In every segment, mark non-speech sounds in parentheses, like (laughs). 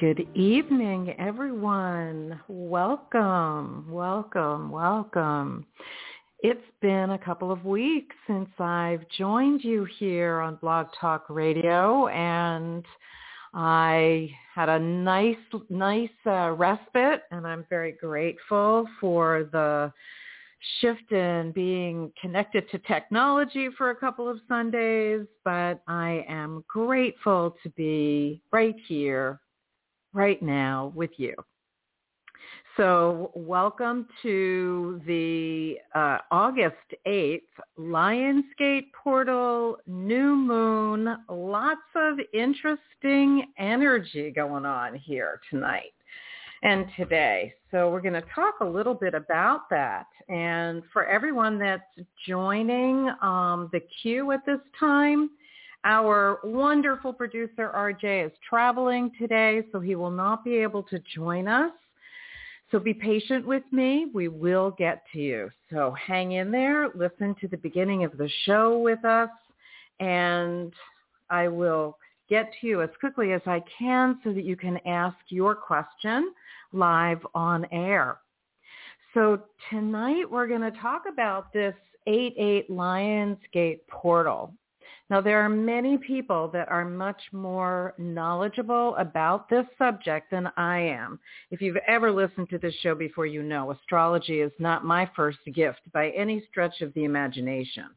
Good evening, everyone. Welcome, welcome, welcome. It's been a couple of weeks since I've joined you here on Blog Talk Radio, and I had a nice, nice uh, respite, and I'm very grateful for the shift in being connected to technology for a couple of Sundays, but I am grateful to be right here right now with you. So welcome to the uh, August 8th Lionsgate Portal New Moon. Lots of interesting energy going on here tonight and today. So we're going to talk a little bit about that. And for everyone that's joining um, the queue at this time, our wonderful producer, RJ, is traveling today, so he will not be able to join us. So be patient with me. We will get to you. So hang in there. Listen to the beginning of the show with us, and I will get to you as quickly as I can so that you can ask your question live on air. So tonight we're going to talk about this 8-8 Lionsgate portal. Now, there are many people that are much more knowledgeable about this subject than I am. If you've ever listened to this show before, you know astrology is not my first gift by any stretch of the imagination.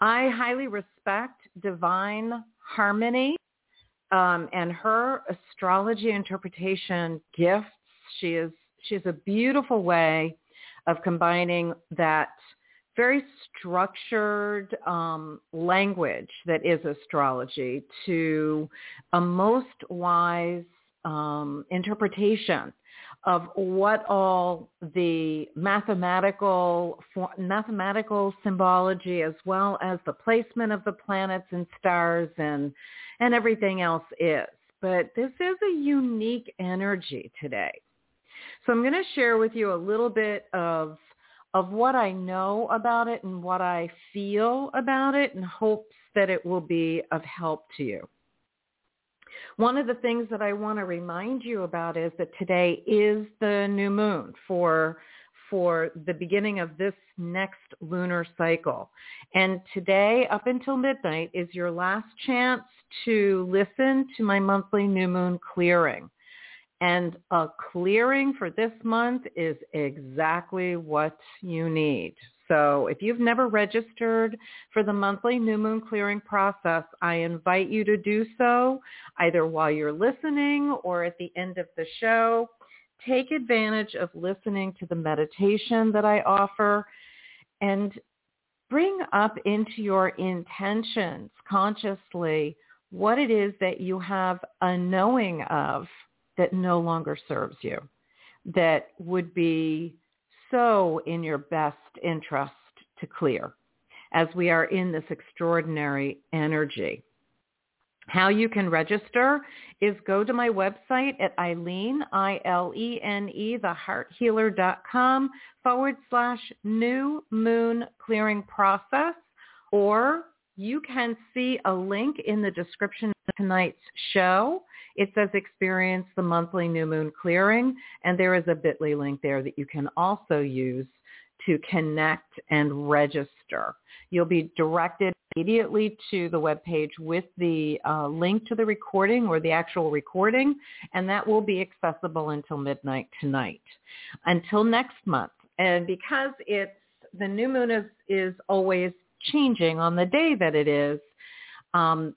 I highly respect Divine Harmony um, and her astrology interpretation gifts. She is she has a beautiful way of combining that very structured um, language that is astrology to a most wise um, interpretation of what all the mathematical mathematical symbology as well as the placement of the planets and stars and and everything else is. But this is a unique energy today. So I'm going to share with you a little bit of of what I know about it and what I feel about it in hopes that it will be of help to you. One of the things that I want to remind you about is that today is the new moon for for the beginning of this next lunar cycle. And today up until midnight is your last chance to listen to my monthly new moon clearing. And a clearing for this month is exactly what you need. So if you've never registered for the monthly new moon clearing process, I invite you to do so either while you're listening or at the end of the show. Take advantage of listening to the meditation that I offer and bring up into your intentions consciously what it is that you have a knowing of that no longer serves you, that would be so in your best interest to clear as we are in this extraordinary energy. How you can register is go to my website at Ilene, I-L-E-N-E, thehearthealer.com forward slash new moon clearing process, or you can see a link in the description tonight's show. It says experience the monthly new moon clearing, and there is a bit.ly link there that you can also use to connect and register. You'll be directed immediately to the web page with the uh, link to the recording or the actual recording, and that will be accessible until midnight tonight. Until next month. And because it's the new moon is, is always changing on the day that it is, um,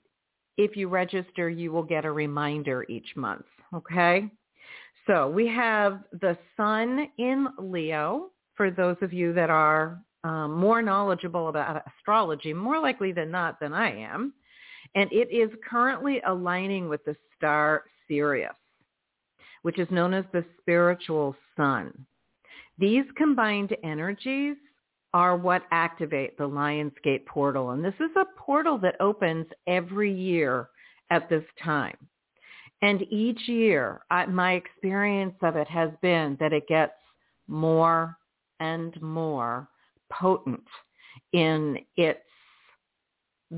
if you register, you will get a reminder each month. Okay? So we have the sun in Leo for those of you that are um, more knowledgeable about astrology, more likely than not than I am. And it is currently aligning with the star Sirius, which is known as the spiritual sun. These combined energies are what activate the Lionsgate portal. And this is a portal that opens every year at this time. And each year, I, my experience of it has been that it gets more and more potent in its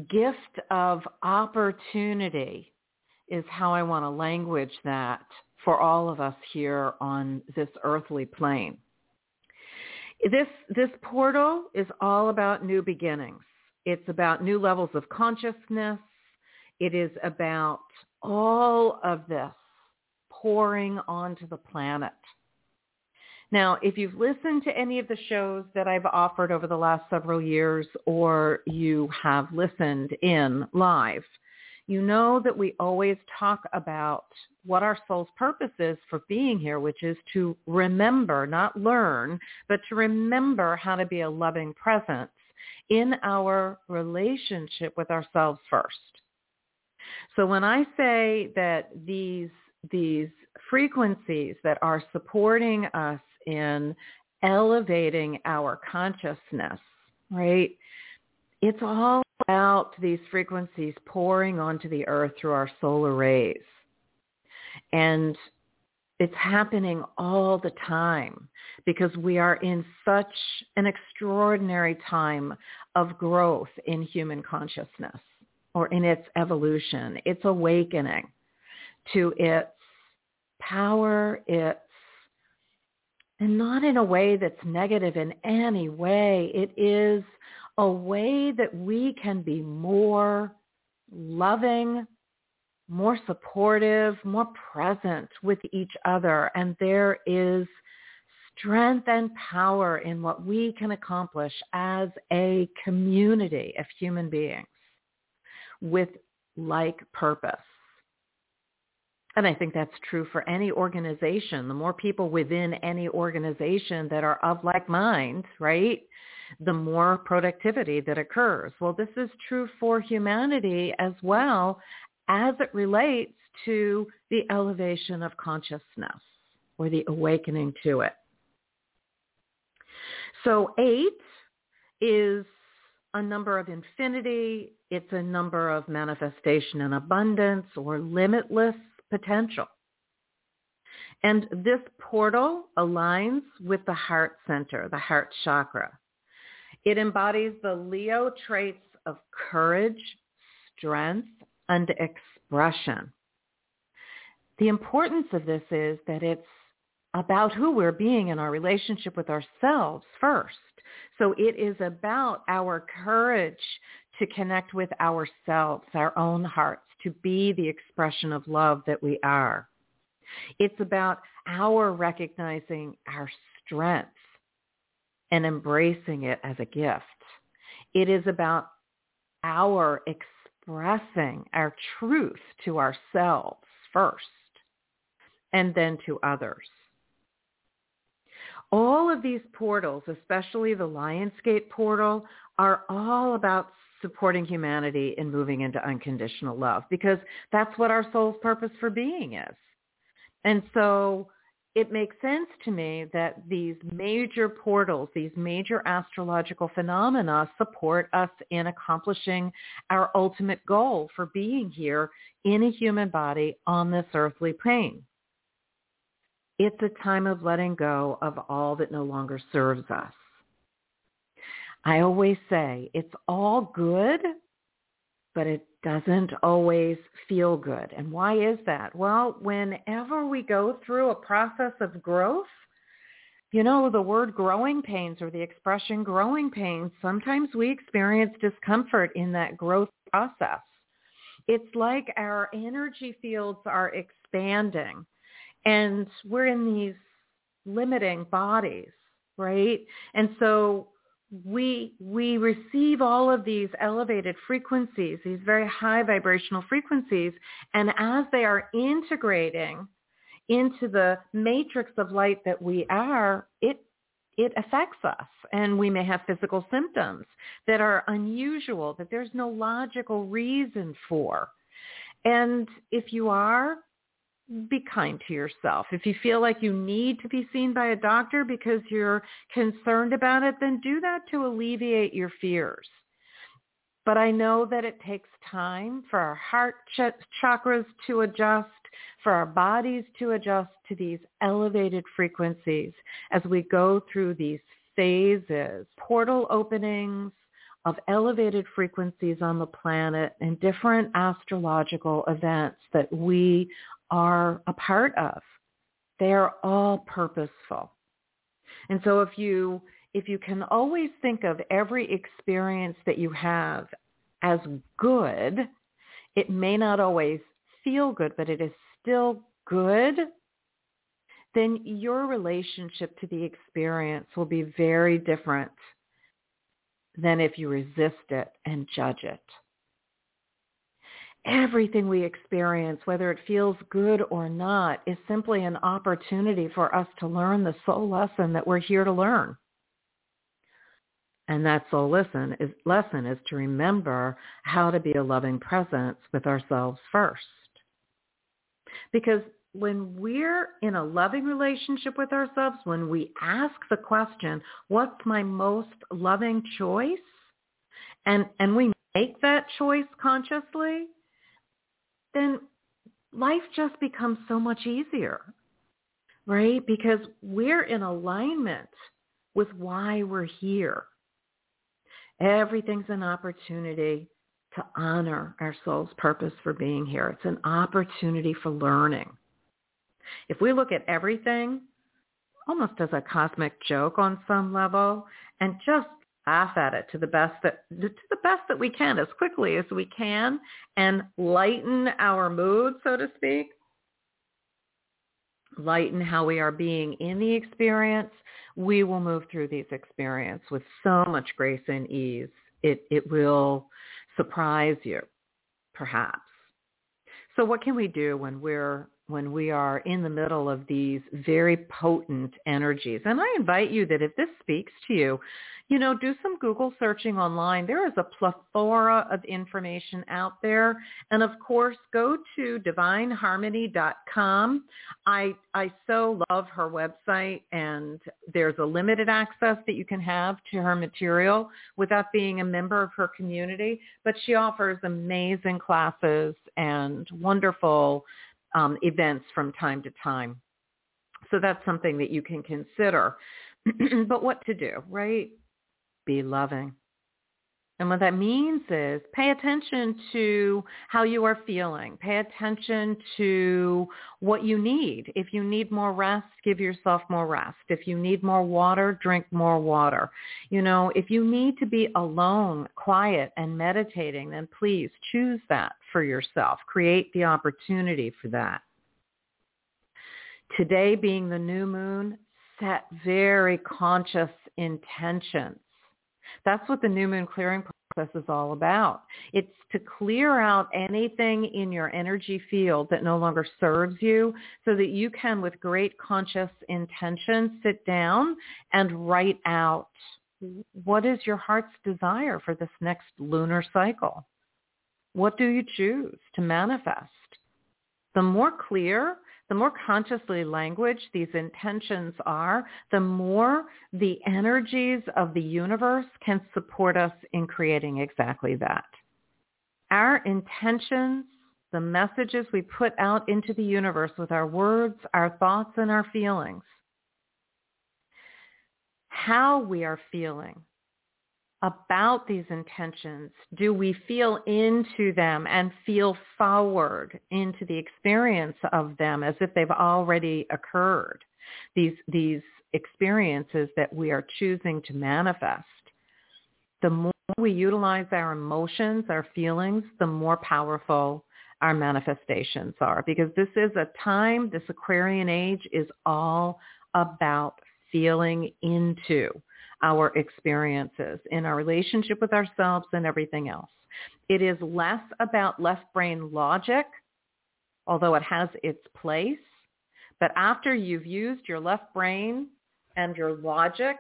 gift of opportunity is how I want to language that for all of us here on this earthly plane. This, this portal is all about new beginnings. It's about new levels of consciousness. It is about all of this pouring onto the planet. Now, if you've listened to any of the shows that I've offered over the last several years or you have listened in live, you know that we always talk about what our soul's purpose is for being here, which is to remember, not learn, but to remember how to be a loving presence in our relationship with ourselves first. So when I say that these these frequencies that are supporting us in elevating our consciousness, right? It's all about these frequencies pouring onto the earth through our solar rays. And it's happening all the time because we are in such an extraordinary time of growth in human consciousness or in its evolution, its awakening to its power, its and not in a way that's negative in any way. It is a way that we can be more loving, more supportive, more present with each other. And there is strength and power in what we can accomplish as a community of human beings with like purpose. And I think that's true for any organization. The more people within any organization that are of like mind, right, the more productivity that occurs. Well, this is true for humanity as well as it relates to the elevation of consciousness or the awakening to it. So eight is a number of infinity. It's a number of manifestation and abundance or limitless potential. And this portal aligns with the heart center, the heart chakra. It embodies the Leo traits of courage, strength, and expression. The importance of this is that it's about who we're being in our relationship with ourselves first. So it is about our courage to connect with ourselves, our own hearts, to be the expression of love that we are. It's about our recognizing our strength and embracing it as a gift. It is about our expressing our truth to ourselves first and then to others. All of these portals, especially the Lionsgate portal, are all about supporting humanity in moving into unconditional love because that's what our soul's purpose for being is. And so it makes sense to me that these major portals, these major astrological phenomena support us in accomplishing our ultimate goal for being here in a human body on this earthly plane. It's a time of letting go of all that no longer serves us. I always say it's all good, but it doesn't always feel good. And why is that? Well, whenever we go through a process of growth, you know, the word growing pains or the expression growing pains, sometimes we experience discomfort in that growth process. It's like our energy fields are expanding and we're in these limiting bodies, right? And so we we receive all of these elevated frequencies, these very high vibrational frequencies, and as they are integrating into the matrix of light that we are, it it affects us and we may have physical symptoms that are unusual that there's no logical reason for. And if you are be kind to yourself. If you feel like you need to be seen by a doctor because you're concerned about it, then do that to alleviate your fears. But I know that it takes time for our heart ch- chakras to adjust, for our bodies to adjust to these elevated frequencies as we go through these phases, portal openings, of elevated frequencies on the planet and different astrological events that we are a part of. They are all purposeful. And so if you if you can always think of every experience that you have as good, it may not always feel good, but it is still good, then your relationship to the experience will be very different than if you resist it and judge it everything we experience, whether it feels good or not, is simply an opportunity for us to learn the soul lesson that we're here to learn. And that soul lesson is, lesson is to remember how to be a loving presence with ourselves first. Because when we're in a loving relationship with ourselves, when we ask the question, what's my most loving choice? And, and we make that choice consciously, then life just becomes so much easier, right? Because we're in alignment with why we're here. Everything's an opportunity to honor our soul's purpose for being here. It's an opportunity for learning. If we look at everything almost as a cosmic joke on some level and just laugh at it to the best that to the best that we can as quickly as we can and lighten our mood so to speak. Lighten how we are being in the experience. We will move through these experience with so much grace and ease. It it will surprise you perhaps. So what can we do when we're when we are in the middle of these very potent energies. And I invite you that if this speaks to you, you know, do some Google searching online. There is a plethora of information out there. And of course, go to divineharmony.com. I, I so love her website and there's a limited access that you can have to her material without being a member of her community. But she offers amazing classes and wonderful um, events from time to time. So that's something that you can consider. (clears throat) but what to do, right? be loving. And what that means is pay attention to how you are feeling. Pay attention to what you need. If you need more rest, give yourself more rest. If you need more water, drink more water. You know, if you need to be alone, quiet and meditating, then please choose that for yourself. Create the opportunity for that. Today being the new moon, set very conscious intentions that's what the new moon clearing process is all about. It's to clear out anything in your energy field that no longer serves you so that you can, with great conscious intention, sit down and write out what is your heart's desire for this next lunar cycle? What do you choose to manifest? The more clear the more consciously language these intentions are, the more the energies of the universe can support us in creating exactly that. Our intentions, the messages we put out into the universe with our words, our thoughts, and our feelings, how we are feeling, about these intentions? Do we feel into them and feel forward into the experience of them as if they've already occurred? These, these experiences that we are choosing to manifest. The more we utilize our emotions, our feelings, the more powerful our manifestations are because this is a time, this Aquarian age is all about feeling into our experiences in our relationship with ourselves and everything else. It is less about left brain logic, although it has its place. But after you've used your left brain and your logic,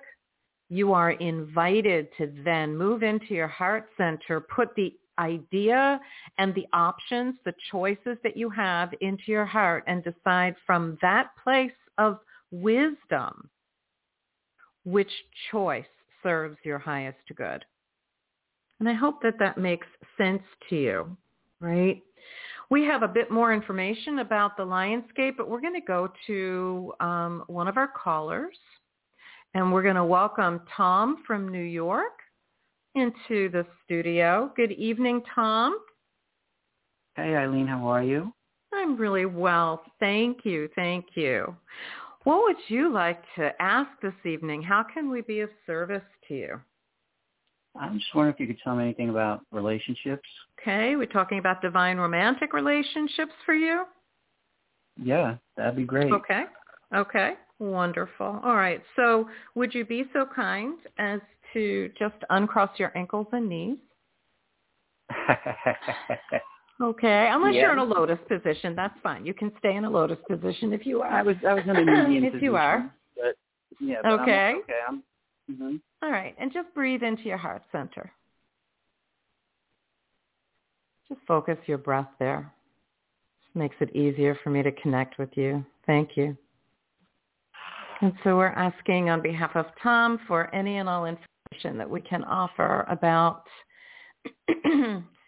you are invited to then move into your heart center, put the idea and the options, the choices that you have into your heart and decide from that place of wisdom which choice serves your highest good. And I hope that that makes sense to you, right? We have a bit more information about the Lionsgate, but we're going to go to um, one of our callers, and we're going to welcome Tom from New York into the studio. Good evening, Tom. Hey, Ilene, how are you? I'm really well. Thank you. Thank you. What would you like to ask this evening? How can we be of service to you? I'm just wondering if you could tell me anything about relationships. Okay, we're talking about divine romantic relationships for you? Yeah, that'd be great. Okay. Okay. Wonderful. All right. So would you be so kind as to just uncross your ankles and knees? (laughs) Okay, unless yeah. you're in a lotus position, that's fine. You can stay in a lotus position if you are. I was I was in a medium if position. you are. But yeah. But okay. I'm, okay. I'm, mm-hmm. All right, and just breathe into your heart center. Just focus your breath there. This makes it easier for me to connect with you. Thank you. And so we're asking on behalf of Tom for any and all information that we can offer about (clears throat)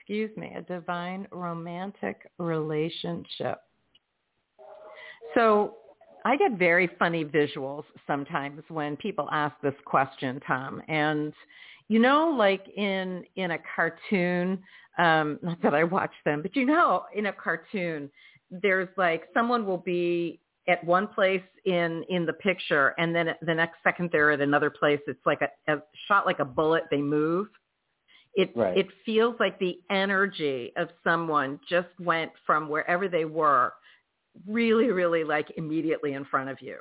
excuse me, a divine romantic relationship. So I get very funny visuals sometimes when people ask this question, Tom. And you know, like in in a cartoon, um, not that I watch them, but you know, in a cartoon, there's like someone will be at one place in in the picture, and then the next second they're at another place. It's like a, a shot like a bullet. They move, it right. it feels like the energy of someone just went from wherever they were really really like immediately in front of you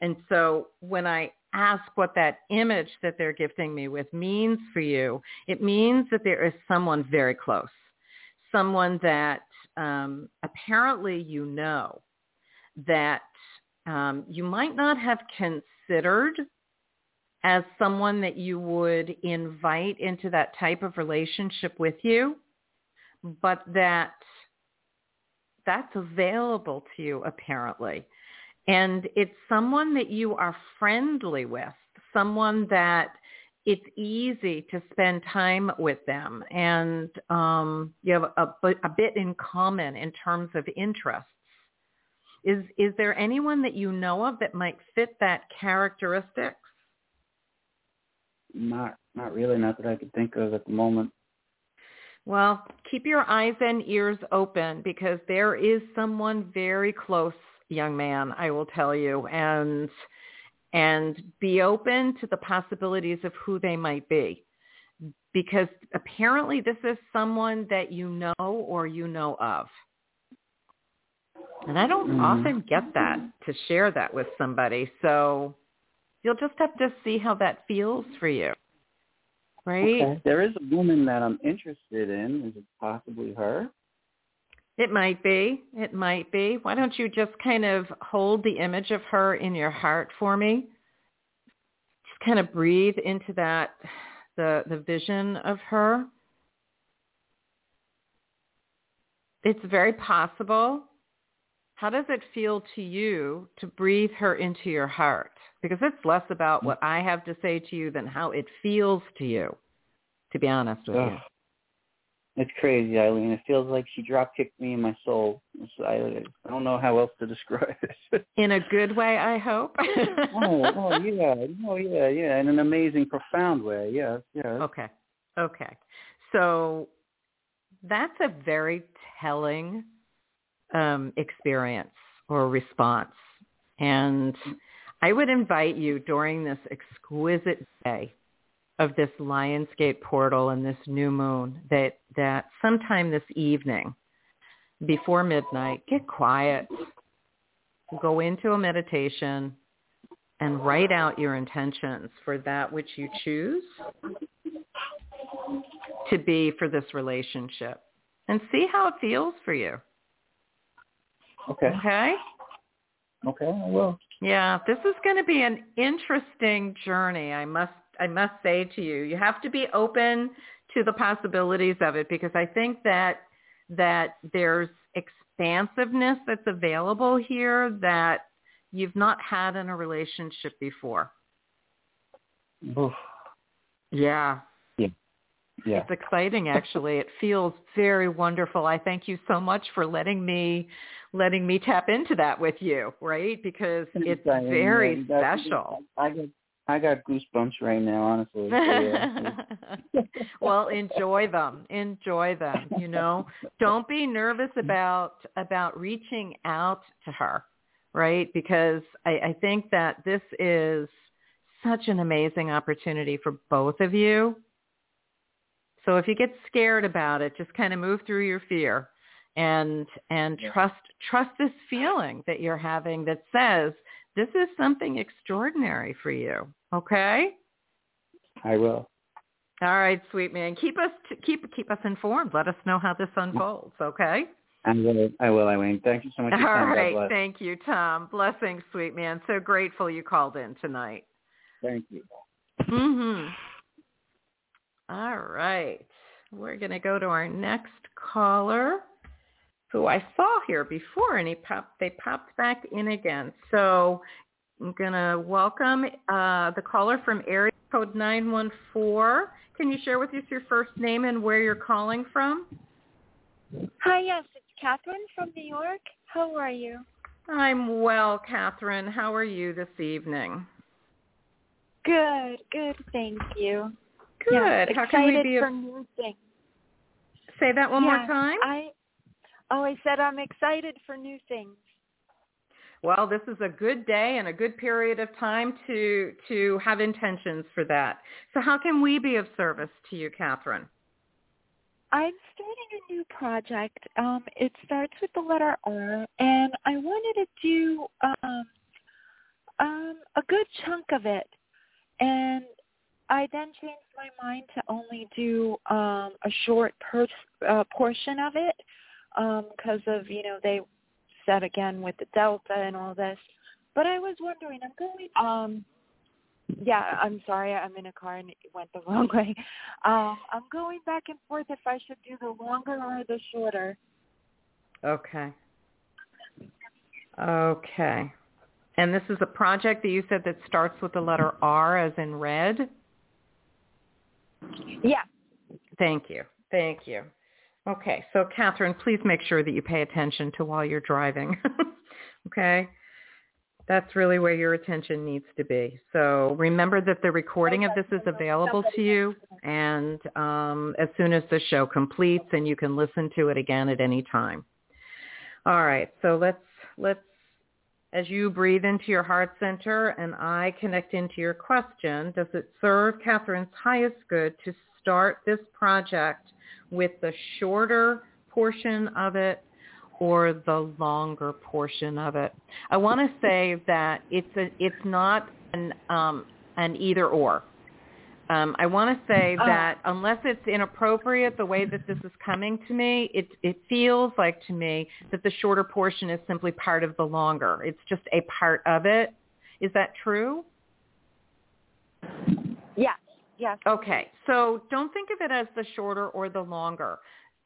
and so when i ask what that image that they're gifting me with means for you it means that there is someone very close someone that um, apparently you know that um, you might not have considered as someone that you would invite into that type of relationship with you, but that that's available to you apparently. And it's someone that you are friendly with, someone that it's easy to spend time with them and um, you have a, a bit in common in terms of interests. Is, is there anyone that you know of that might fit that characteristic? Not not really, not that I could think of at the moment. Well, keep your eyes and ears open because there is someone very close, young man, I will tell you, and and be open to the possibilities of who they might be. Because apparently this is someone that you know or you know of. And I don't mm. often get that to share that with somebody. So You'll just have to see how that feels for you. Right? Okay. There is a woman that I'm interested in. Is it possibly her? It might be. It might be. Why don't you just kind of hold the image of her in your heart for me? Just kind of breathe into that the the vision of her. It's very possible how does it feel to you to breathe her into your heart? Because it's less about what I have to say to you than how it feels to you, to be honest with Ugh. you. It's crazy, Ilene. It feels like she drop kicked me in my soul. I, I don't know how else to (laughs) describe it. In a good way, I hope. (laughs) oh, oh yeah, oh yeah, yeah, in an amazing, profound way. Yeah, yeah. Okay. Okay. So that's a very telling um, experience or response. And I would invite you during this exquisite day of this Lionsgate portal and this new moon that, that sometime this evening before midnight, get quiet, go into a meditation and write out your intentions for that which you choose to be for this relationship and see how it feels for you. Okay. Okay? Okay, I will. Yeah, this is going to be an interesting journey. I must I must say to you, you have to be open to the possibilities of it because I think that that there's expansiveness that's available here that you've not had in a relationship before. Oof. Yeah. Yeah. It's exciting actually. It feels very wonderful. I thank you so much for letting me letting me tap into that with you, right? Because it's Diane, very special. I got I got goosebumps right now, honestly. (laughs) Well, enjoy them. Enjoy them, you know. Don't be nervous (laughs) about about reaching out to her, right? Because I, I think that this is such an amazing opportunity for both of you. So if you get scared about it, just kind of move through your fear and and Yeah. trust trust this feeling that you're having that says this is something extraordinary for you. Okay? I will. All right, sweet man. Keep us keep keep us informed. Let us know how this unfolds, okay? I will. I will, Ilene. Thank you so much. All right. Thank you, Tom. Blessings, sweet man. So grateful you called in tonight. Thank you. Mhm. All right. We're going to go to our next caller who I saw here before and he popped they popped back in again. So I'm going to welcome uh, the caller from area code 914. Can you share with us your first name and where you're calling from? Hi, yes, it's Catherine from New York. How are you? I'm well, Catherine. How are you this evening? Good, good, thank you. Good. How excited can we be for of, new things. say that one more time? I oh, I said I'm excited for new things. Well, this is a good day and a good period of time to to have intentions for that. So how can we be of service to you, Catherine? I'm starting a new project. Um, it starts with the letter R, and I wanted to do um, um, a good chunk of it. And I then changed my mind to only do um, a short per- uh, portion of it because of, you know, they said again with the Delta and all this. But I was wondering, I'm going, um, yeah, I'm sorry, I'm in a car and it went the (laughs) wrong way. Um, I'm going back and forth if I should do the longer or the shorter. Okay. Okay. And this is a project that you said that starts with the letter R as in red? Yeah. Thank you. Thank you. Okay. So Catherine, please make sure that you pay attention to while you're driving. (laughs) okay? That's really where your attention needs to be. So remember that the recording of this is available to you and um, as soon as the show completes and you can listen to it again at any time. All right. So let's let's as you breathe into your heart center and I connect into your question, does it serve Catherine's highest good to start this project with the shorter portion of it or the longer portion of it? I want to say that it's a, it's not an um, an either or. Um, I want to say Oh. that unless it's inappropriate the way that this is coming to me, it it feels like to me that the shorter portion is simply part of the longer. It's just a part of it. Is that true? Yes. Yes. Okay, so don't think of it as the shorter or the longer.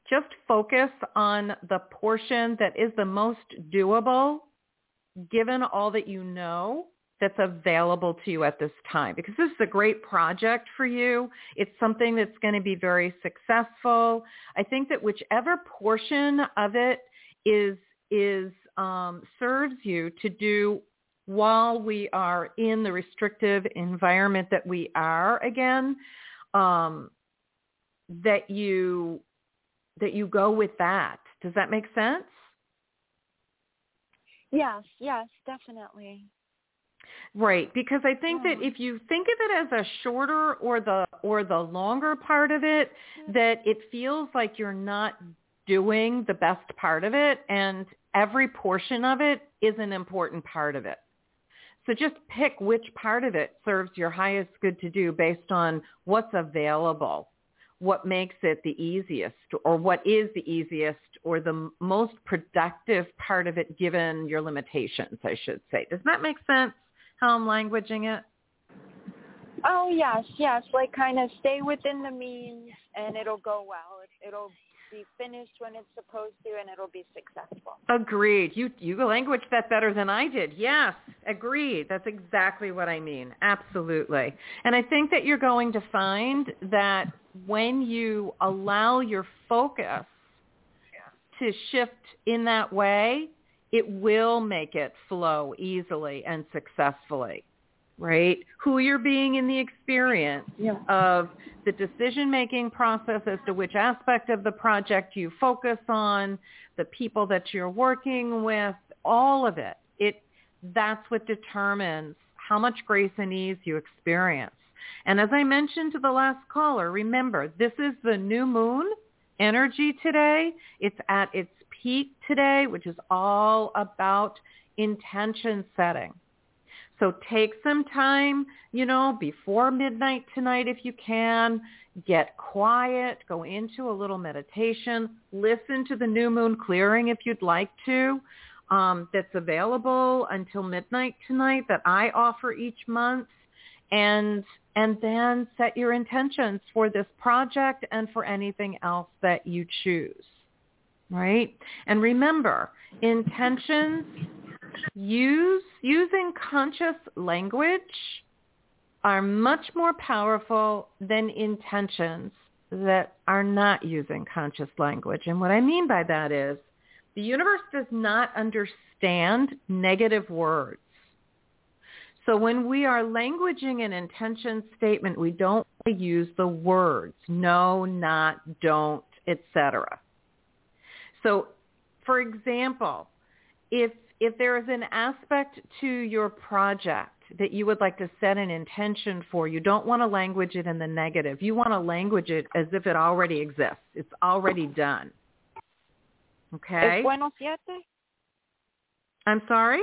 just focus on the portion that is the most doable given all that you know that's available to you at this time because this is a great project for you. It's something that's going to be very successful. I think that whichever portion of it is is um, serves you to do while we are in the restrictive environment that we are again, um, that you that you go with that. Does that make sense? Yes, yes, definitely. Right, because I think that if you think of it as a shorter or the or the longer part of it, mm-hmm. that it feels like you're not doing the best part of it and every portion of it is an important part of it. So just pick which part of it serves your highest good to do based on what's available what makes it the easiest or what is the easiest or the most productive part of it given your limitations, I should say. Does that make sense how I'm languaging it? Oh, yes, yes. Like kind of stay within the means and it'll go well. It, will be finished when it's supposed to and it'll be successful. Agreed. You you language that better than I did. Yes, agreed. That's exactly what I mean. Absolutely. And I think that you're going to find that when you allow your focus to shift in that way, it will make it flow easily and successfully right? Who you're being in the experience yeah. of the decision-making process as to which aspect of the project you focus on, the people that you're working with, all of it. It that's what determines how much grace and ease you experience. And as I mentioned to the last caller, remember, this is the new moon energy today. It's at its peak today, which is all about intention setting. So take some time, you know, before midnight tonight if you can. Get quiet, go into a little meditation, listen to the new moon clearing if you'd like to. Um, that's available until midnight tonight that I offer each month and and then set your intentions for this project and for anything else that you choose. Right? And remember, intentions use using conscious language are much more powerful than intentions that are not using conscious language. And what I mean by that is the universe does not understand negative words. So when we are languaging an intention statement, we don't use the words no, not, don't, etc. So for example, if if there is an aspect to your project that you would like to set an intention for, you don't want to language it in the negative. You want to language it as if it already exists. It's already done. Okay? Es bueno siete? I'm sorry?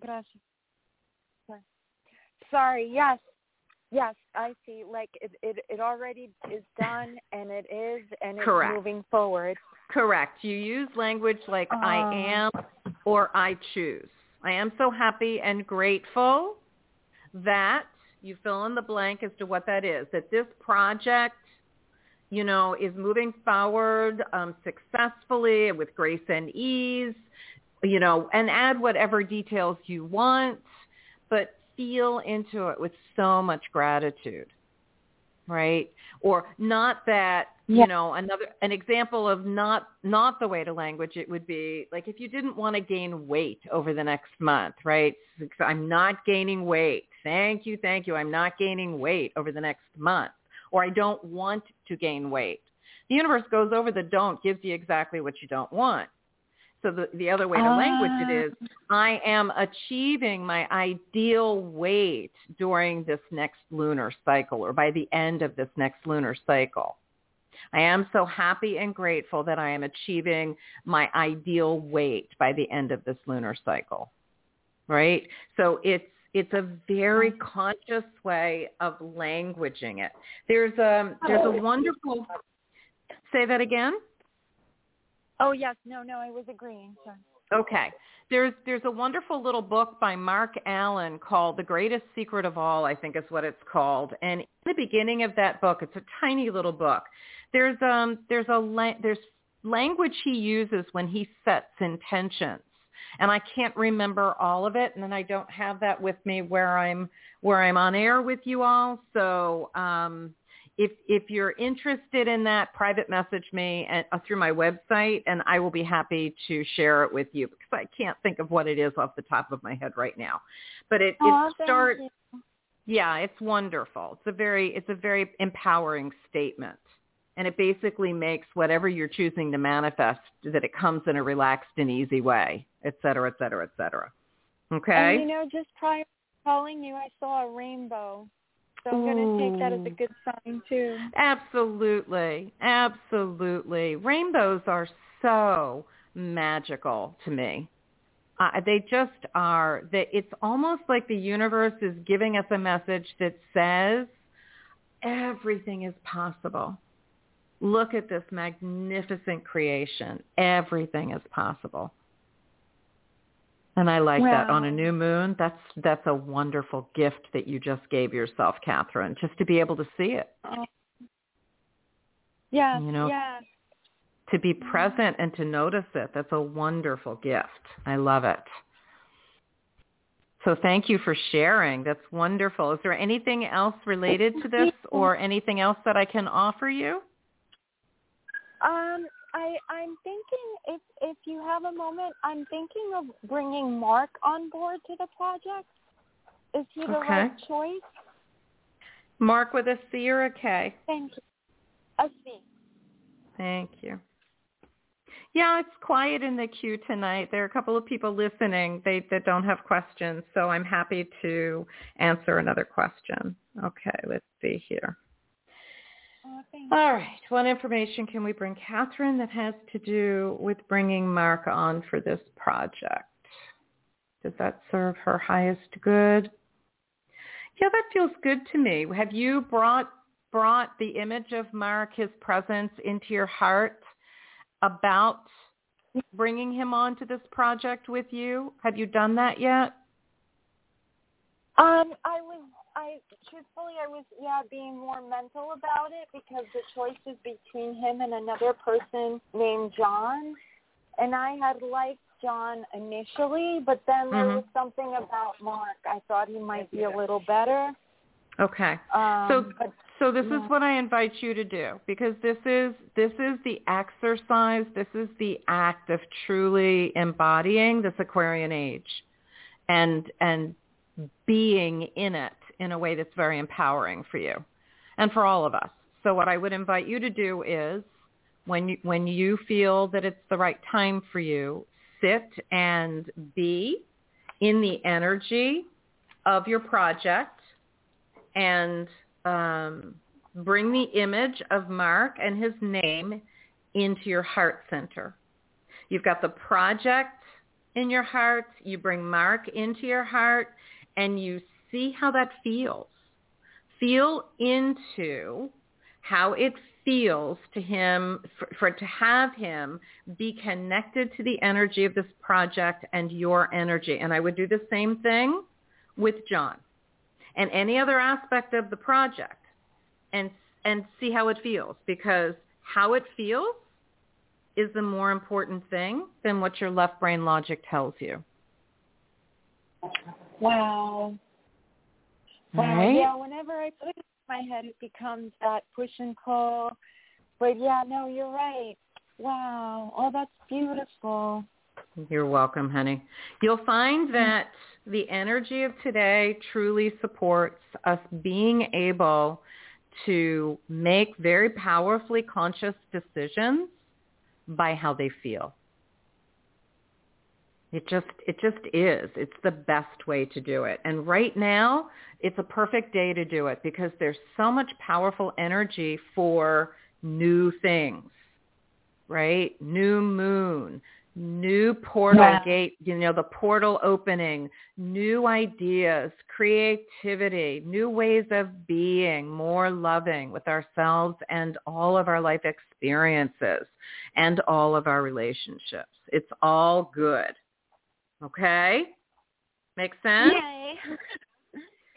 Gracias. Sorry, yes. Yes, I see. Like it, it, it already is done, and it is, and it's Correct. moving forward. Correct. You use language like uh, I am or I choose. I am so happy and grateful that you fill in the blank as to what that is, that this project, you know, is moving forward um, successfully with grace and ease, you know, and add whatever details you want, but feel into it with so much gratitude, right? Or not that yeah. you know another an example of not not the way to language it would be like if you didn't want to gain weight over the next month right? I'm not gaining weight. Thank you thank you. I'm not gaining weight over the next month or i don't want to gain weight. The universe goes over the don't gives you exactly what you don't want. So the, the other way to language it is, ah. I am achieving my ideal weight during this next lunar cycle or by the end of this next lunar cycle. I am so happy and grateful that I am achieving my ideal weight by the end of this lunar cycle. Right? So it's it's a very conscious way of languaging it. There's a there's a wonderful say that again? Oh yes, no, no, I was agreeing. Sorry. Okay. There's there's a wonderful little book by Marc Allen called The Greatest Secret of All, I think is what it's called. And in the beginning of that book, it's a tiny little book. There's um there's a la- there's language he uses when he sets intentions. And I can't remember all of it and then I don't have that with me where I'm where I'm on air with you all. So um if if you're interested in that, private message me uh, through my website, and I will be happy to share it with you because I can't think of what it is off the top of my head right now. But it, Aw, it starts. Yeah, it's wonderful. It's a very it's a very empowering statement. And it basically makes whatever you're choosing to manifest that it comes in a relaxed and easy way, et cetera, et cetera, et cetera. Okay. And you know, just prior to calling you, I saw a rainbow. So I'm going to take that as a good sign too. Absolutely. Absolutely. Rainbows are so magical to me. Uh, they just are. That it's almost like the universe is giving us a message that says everything is possible. Look at this magnificent creation. Everything is possible. And I like that on a new moon. That's that's a wonderful gift that you just gave yourself, Catherine, just to be able to see it, Um, yes, You know, yes. to be present and to notice it. That's a wonderful gift. I love it. So thank you for sharing. That's wonderful. Is there anything else related to this (laughs) or anything else that I can offer you? Um, I I'm thinking if if you have a moment, I'm thinking of bringing Marc on board to the project. Is he the Okay. right choice? Mark with a C or a K? Thank you. A C. Thank you. Yeah, it's quiet in the queue tonight. There are a couple of people listening they, that don't have questions, so I'm happy to answer another question. Okay, let's see here. Oh. All right. What information can we bring Catherine that has to do with bringing Marc on for this project? Does that serve her highest good? Yeah, that feels good to me. Have you brought brought the image of Marc, his presence, into your heart about bringing him on to this project with you? Have you done that yet? Um, I was, I truthfully, I was, yeah, being more mental about it because the choice was between him and another person named John, and I had liked John initially, but then there Mhm. was something about Marc. I thought he might be a little better. Okay. Um, So- but So this Yeah. is what I invite you to do because this is this is the exercise, this is the act of truly embodying this Aquarian age and and being in it in a way that's very empowering for you and for all of us. So what I would invite you to do is when you when you feel that it's the right time for you, sit and be in the energy of your project and um, bring the image of Marc and his name into your heart center. You've got the project in your heart. You bring Marc into your heart and you see how that feels. Feel into how it feels to him for, for to have him be connected to the energy of this project and your energy. And I would do the same thing with John and any other aspect of the project and and see how it feels because how it feels is the more important thing than what your left brain logic tells you. wow, Right? yeah. Whenever I put it in my head, it becomes that push and pull. But yeah, no, you're right. Wow. Oh, that's beautiful. You're welcome, honey. You'll find mm. that the energy of today truly supports us being able to make very powerfully conscious decisions by how they feel. It just it just is. It's the best way to do it. And right now, it's a perfect day to do it because there's so much powerful energy for new things. Right? New moon, new portal Yeah. gate, you know, the portal opening, new ideas, creativity, new ways of being more loving with ourselves and all of our life experiences and all of our relationships. It's all good. Okay? Make sense? Yay. (laughs)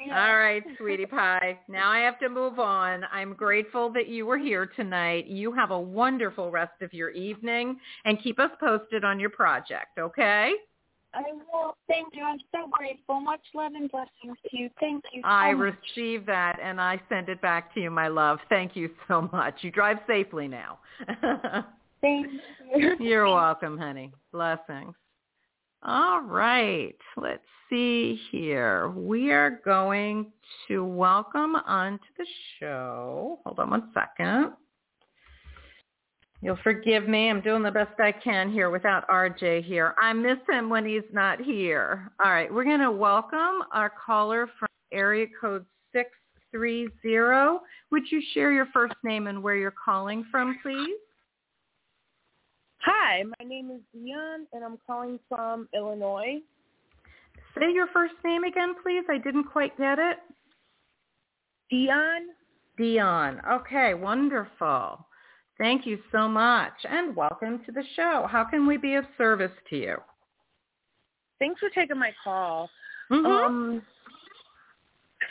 All right, sweetie pie. Now I have to move on. I'm grateful that you were here tonight. You have a wonderful rest of your evening and keep us posted on your project, okay? I will. Thank you. I'm so grateful. Much love and blessings to you. Thank you. So I receive that and I send it back to you, my love. Thank you so much. You drive safely now. (laughs) Thank you. You're (laughs) welcome, honey. Blessings. All right. Let's see here. We are going to welcome onto the show. Hold on one second. You'll forgive me. I'm doing the best I can here without RJ here. I miss him when he's not here. All right. We're going to welcome our caller from area code 630. Would you share your first name and where you're calling from, please? Hi, my name is Dion, and I'm calling from Illinois. Say your first name again, please. I didn't quite get it. Dion, Dion. Okay, wonderful. Thank you so much and welcome to the show. How can we be of service to you? thanks for taking my call. Mhm. Um,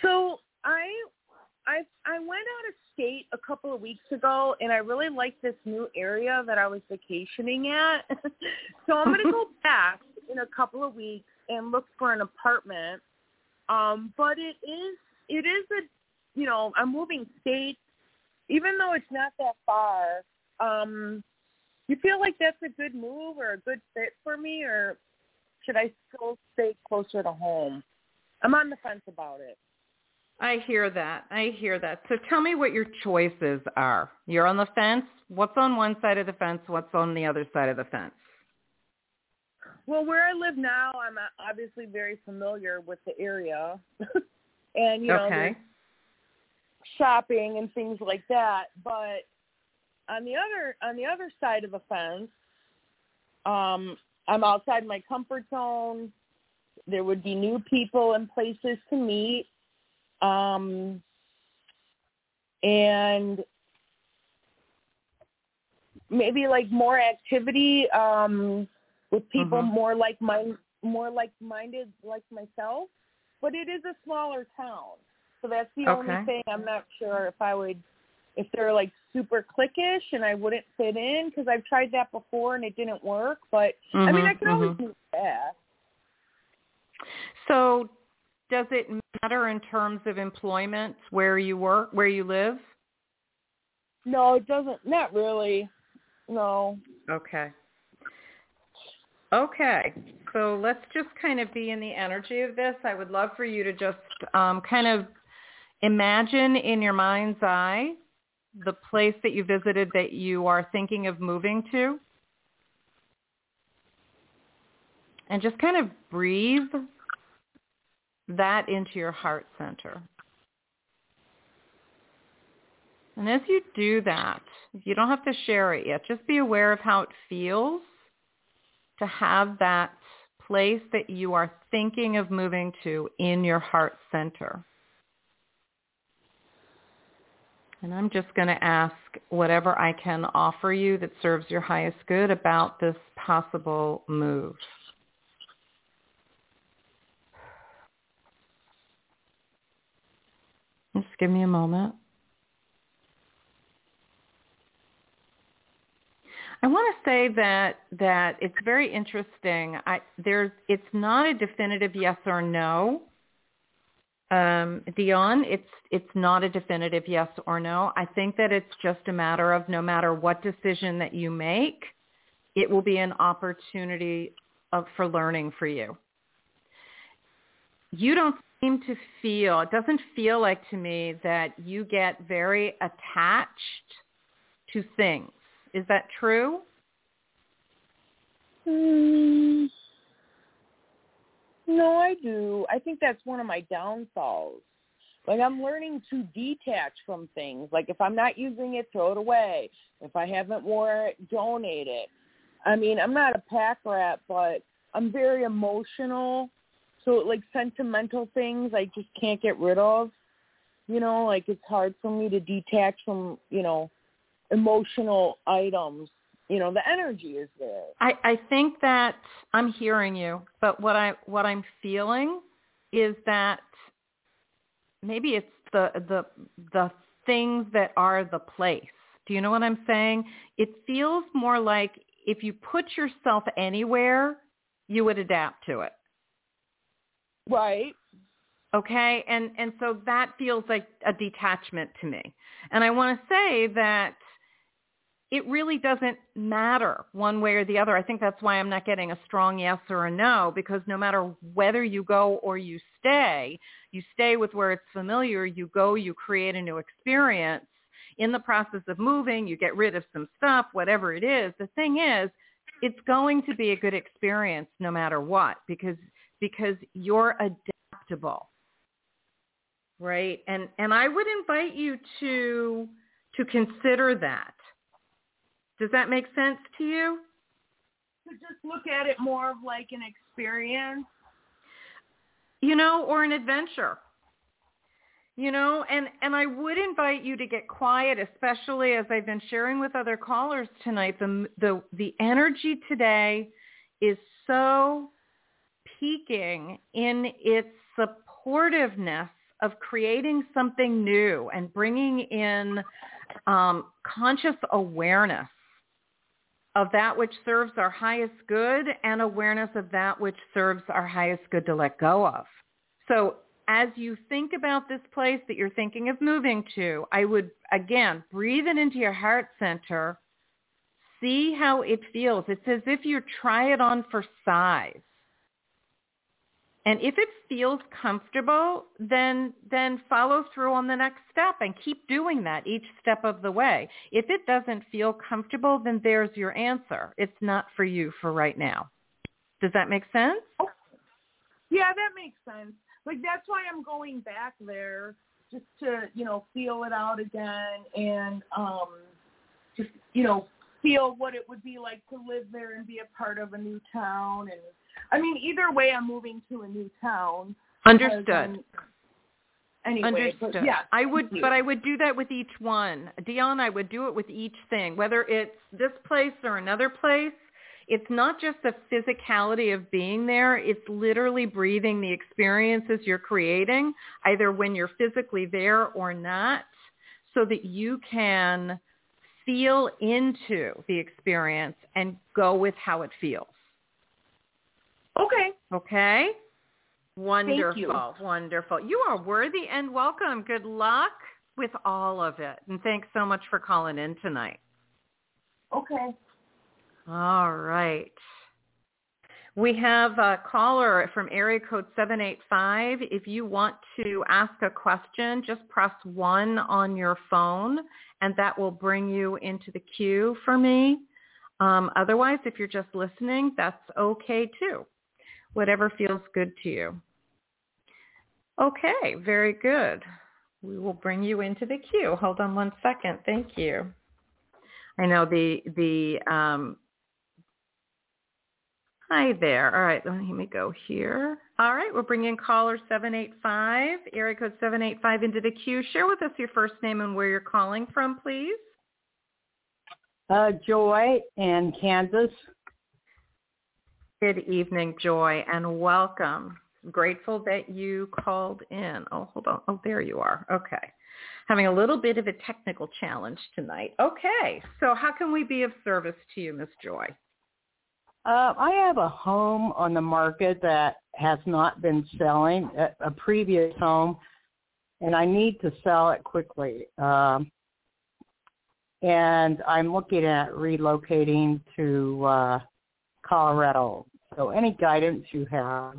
so I, I, I went out of state a couple of weeks ago, and I really liked this new area that I was vacationing at. (laughs) so I'm going to go (laughs) back in a couple of weeks and look for an apartment. Um, but it is, it is a, you know, I'm moving states, even though it's not that far. Um, you feel like that's a good move or a good fit for me, or should I still stay closer to home? I'm on the fence about it. I hear that. I hear that. So tell me what your choices are. You're on the fence. What's on one side of the fence? What's on the other side of the fence? Well, where I live now, I'm uh, obviously very familiar with the area, (laughs) and you know, okay. shopping and things like that. But on the other on the other side of the fence, um, I'm outside my comfort zone. There would be new people and places to meet, um, and maybe like more activity um, with people Mhm. more like mind more like minded like myself. But it is a smaller town, so that's the Okay. only thing I'm not sure if I would if they're like super cliquish and I wouldn't fit in because I've tried that before and it didn't work. But I mean, I can always mhm. move fast. So does it matter in terms of employment where you work, where you live? No, it doesn't. Not really. No. Okay. Okay. So let's just kind of be in the energy of this. I would love for you to just um, kind of imagine in your mind's eye the place that you visited that you are thinking of moving to. And just kind of breathe that into your heart center. And as you do that, you don't have to share it yet. Just be aware of how it feels to have that place that you are thinking of moving to in your heart center. And I'm just going to ask whatever I can offer you that serves your highest good about this possible move. Just give me a moment. I want to say that that it's very interesting. I there's it's not a definitive yes or no. Um, Dion, it's it's not a definitive yes or no. I think that it's just a matter of no matter what decision that you make, it will be an opportunity of, for learning for you. You don't seem to feel, it doesn't feel like to me that you get very attached to things. Is that true? Hmm. No, I do. I think that's one of my downfalls. Like I'm learning to detach from things. Like if I'm not using it, throw it away. If I haven't worn it, donate it. I mean, I'm not a pack rat, but I'm very emotional. So like sentimental things I just can't get rid of. You know, like it's hard for me to detach from, you know, emotional items. You know, the energy is there. I, I think that I'm hearing you, but what I what I'm feeling is that maybe it's the the the things that are the place. Do you know what I'm saying? It feels more like if you put yourself anywhere, you would adapt to it. Right. Okay? And and so that feels like a detachment to me. And I want to say that it really doesn't matter one way or the other. I think that's why I'm not getting a strong yes or a no because no matter whether you go or you stay, you stay with where it's familiar, you go, you create a new experience. In the process of moving, you get rid of some stuff, whatever it is. The thing is, it's going to be a good experience no matter what because because you're adaptable. Right? And and I would invite you to to consider that does that make sense to you? To just look at it more of like an experience. You know, or an adventure. You know, and and I would invite you to get quiet, especially as I've been sharing with other callers tonight. The the the energy today is so peaking in its supportiveness of creating something new and bringing in um, conscious awareness of that which serves our highest good and awareness of that which serves our highest good to let go of. So as you think about this place that you're thinking of moving to, I would, again, breathe it into your heart center. See how it feels. It's as if you try it on for size. And if it feels comfortable, then then follow through on the next step and keep doing that each step of the way. If it doesn't feel comfortable, then there's your answer. It's not for you for right now. Does that make sense? Yeah, that makes sense. Like that's why I'm going back there just to, you know, feel it out again and um just, you know, feel what it would be like to live there and be a part of a new town and I mean, either way, I'm moving to a new town. Understood. anyway, Understood. yeah, I would, mm-hmm. but I would do that with each one, Dion. I would do it with each thing, whether it's this place or another place. It's not just the physicality of being there. It's literally breathing the experiences you're creating, either when you're physically there or not, so that you can feel into the experience and go with how it feels. Okay. Okay. Wonderful. you. Wonderful. You are worthy and welcome. Good luck with all of it. And thanks so much for calling in tonight. Okay. All right. We have a caller from area code 785. If you want to ask a question, just press 1 on your phone and that will bring you into the queue for me. Um, otherwise, if you're just listening, that's okay too whatever feels good to you. Okay, very good. We will bring you into the queue. Hold on one second. Thank you. I know the the um Hi there. All right, let me go here. All right, we're bringing caller 785, area code 785 into the queue. Share with us your first name and where you're calling from, please. Uh, Joy in Kansas. Good evening, Joy, and welcome. Grateful that you called in. Oh, hold on. Oh, there you are. Okay. Having a little bit of a technical challenge tonight. Okay. So how can we be of service to you, Miss Joy? Uh, I have a home on the market that has not been selling, a, a previous home, and I need to sell it quickly. Um, and I'm looking at relocating to uh, Colorado. So any guidance you have.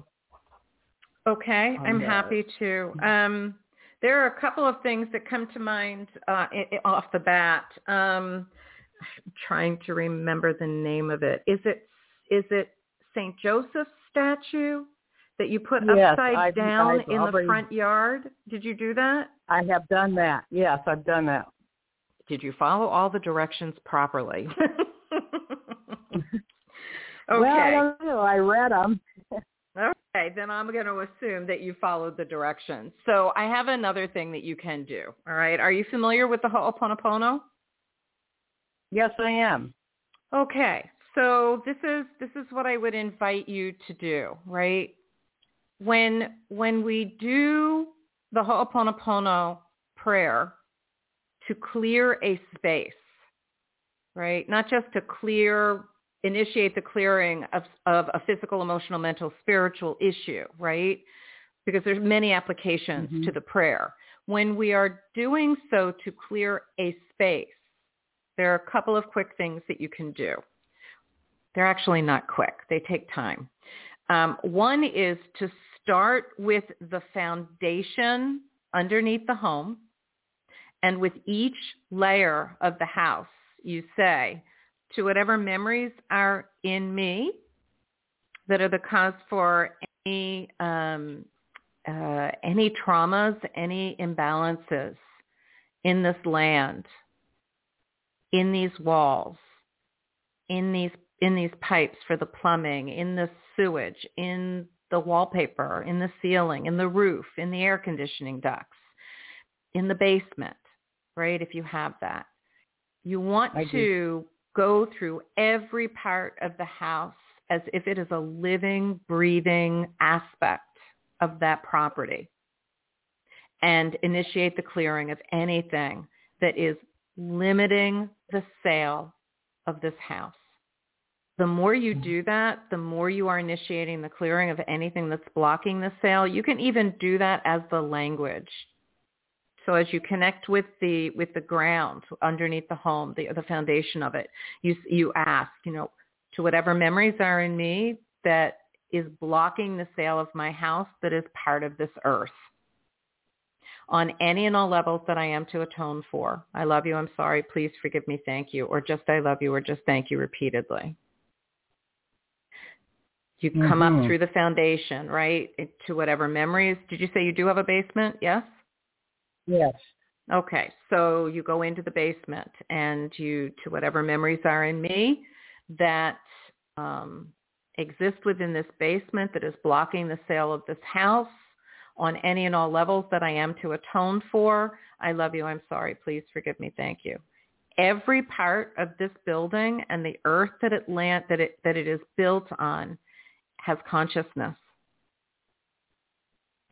Okay, I'm that. happy to. Um, there are a couple of things that come to mind uh, off the bat. Um, I'm trying to remember the name of it. Is it is it St. Joseph's statue that you put yes, upside I've, down I've in already, the front yard? Did you do that? I have done that. Yes, I've done that. Did you follow all the directions properly? (laughs) Okay. Well, I don't know. I read them. (laughs) Okay, then I'm going to assume that you followed the directions. So I have another thing that you can do. All right. Are you familiar with the Ho'oponopono? Yes, I am. Okay. So this is this is what I would invite you to do, right? When when we do the Ho'oponopono prayer to clear a space, right? Not just to clear initiate the clearing of, of a physical, emotional, mental, spiritual issue, right? Because there's many applications Mhm. to the prayer. When we are doing so to clear a space, there are a couple of quick things that you can do. They're actually not quick. They take time. Um, one is to start with the foundation underneath the home. And with each layer of the house, you say, to whatever memories are in me that are the cause for any um, uh, any traumas, any imbalances in this land, in these walls, in these in these pipes for the plumbing, in the sewage, in the wallpaper, in the ceiling, in the roof, in the air conditioning ducts, in the basement, right? If you have that. You want I do. Go through every part of the house as if it is a living, breathing aspect of that property and initiate the clearing of anything that is limiting the sale of this house. The more you do that, the more you are initiating the clearing of anything that's blocking the sale. You can even do that as the language. So as you connect with the with the ground underneath the home, the the foundation of it, you you ask, you know, to whatever memories are in me that is blocking the sale of my house that is part of this earth. On any and all levels that I am to atone for. I love you, I'm sorry, please forgive me, thank you, or just I love you, or just thank you repeatedly. You come up Mhm. through the foundation, right, to whatever memories. Did you say you do have a basement? Yes? Yes. Okay, so you go into the basement and you, to whatever memories are in me that um, exist within this basement that is blocking the sale of this house on any and all levels that I am to atone for. I love you. I'm sorry. Please forgive me. Thank you. Every part of this building and the earth that it land, that it that it is built on has consciousness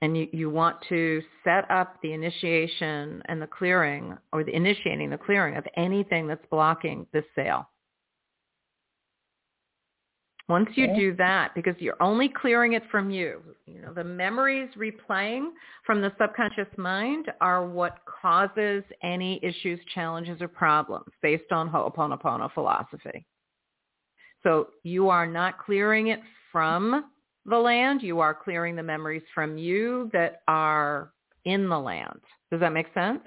and you, you want to set up the initiation and the clearing or the initiating the clearing of anything that's blocking this sale. Once you do that, because you're only clearing it from you, you know, the memories replaying from the subconscious mind are what causes any issues, challenges, or problems based on Ho'oponopono philosophy. So you are not clearing it from the land. You are clearing the memories from you that are in the land. Does that make sense?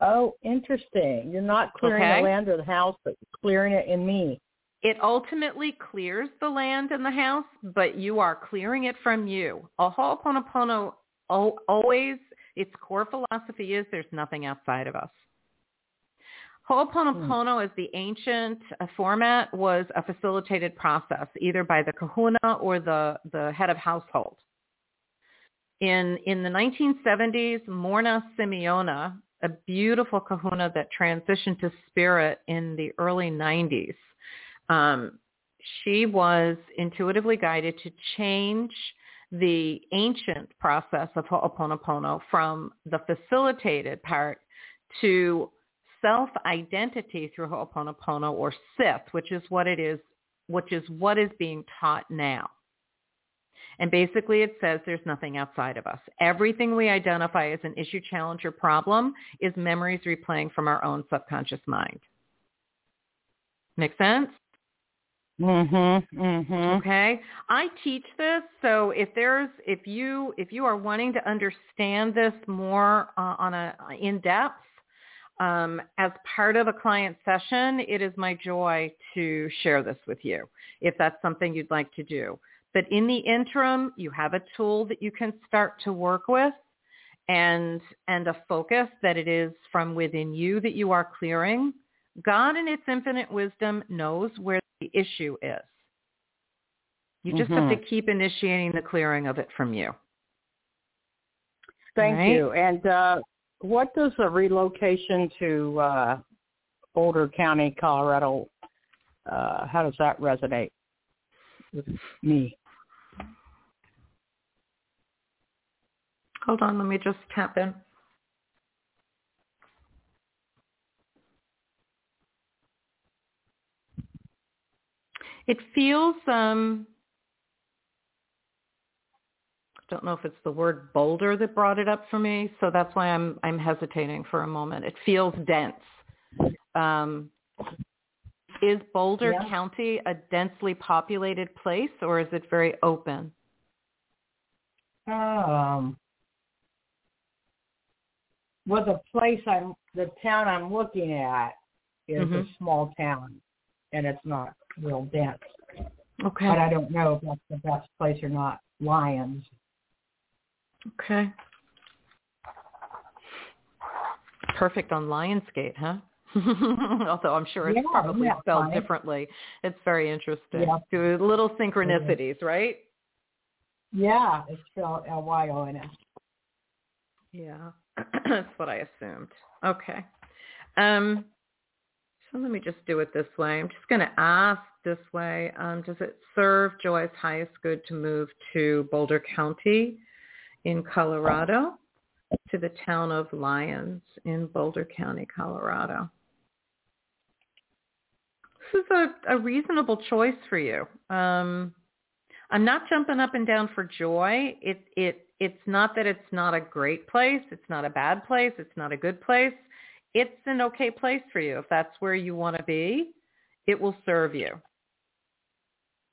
Oh, interesting. You're not clearing Okay. the land or the house, but you're clearing it in me. It ultimately clears the land and the house, but you are clearing it from you. A Ho'oponopono al- always, its core philosophy is there's nothing outside of us. Ho'oponopono as the ancient uh, format was a facilitated process, either by the kahuna or the, the head of household. In, in the 1970s, Morrnah Simeona, a beautiful kahuna that transitioned to spirit in the early 90s, um, she was intuitively guided to change the ancient process of Ho'oponopono from the facilitated part to self-identity through Ho'oponopono or SITH, which is what it is, which is what is being taught now. And basically it says there's nothing outside of us. Everything we identify as an issue, challenge, or problem is memories replaying from our own subconscious mind. Make sense? Mhm. Mhm. Okay. I teach this, so if there's if you if you are wanting to understand this more uh, on a in depth um, as part of a client session, it is my joy to share this with you if that's something you'd like to do. But in the interim, you have a tool that you can start to work with and and a focus that it is from within you that you are clearing. God in its infinite wisdom knows where the issue is. You just Mhm. have to keep initiating the clearing of it from you. Thank Right. you. And uh, what does a relocation to uh, Boulder County, Colorado, uh, how does that resonate with me? Hold on, let me just tap in. It feels um don't know if it's the word boulder that brought it up for me, so that's why I'm I'm hesitating for a moment. It feels dense. Um is Boulder Yeah. County a densely populated place or is it very open? Um, well, the place I'm, the town I'm looking at is Mhm. a small town, and it's not real dense. Okay. But I don't know if that's the best place or not. Lyons. Okay. Perfect on Lionsgate, huh? (laughs) Although I'm sure it's Yeah, probably yeah, spelled differently. It's very interesting. Yeah. Little synchronicities, right? Yeah, it's spelled L Y O N S. Yeah. (clears throat) That's what I assumed. Okay. Um so let me just do it this way. I'm just going to ask this way. Um, does it serve Joy's highest good to move to Boulder County in Colorado to the town of Lyons in Boulder County, Colorado? This is a, a reasonable choice for you. Um, I'm not jumping up and down for joy. It it it's not that it's not a great place. It's not a bad place. It's not a good place. It's an okay place for you. If that's where you want to be, it will serve you.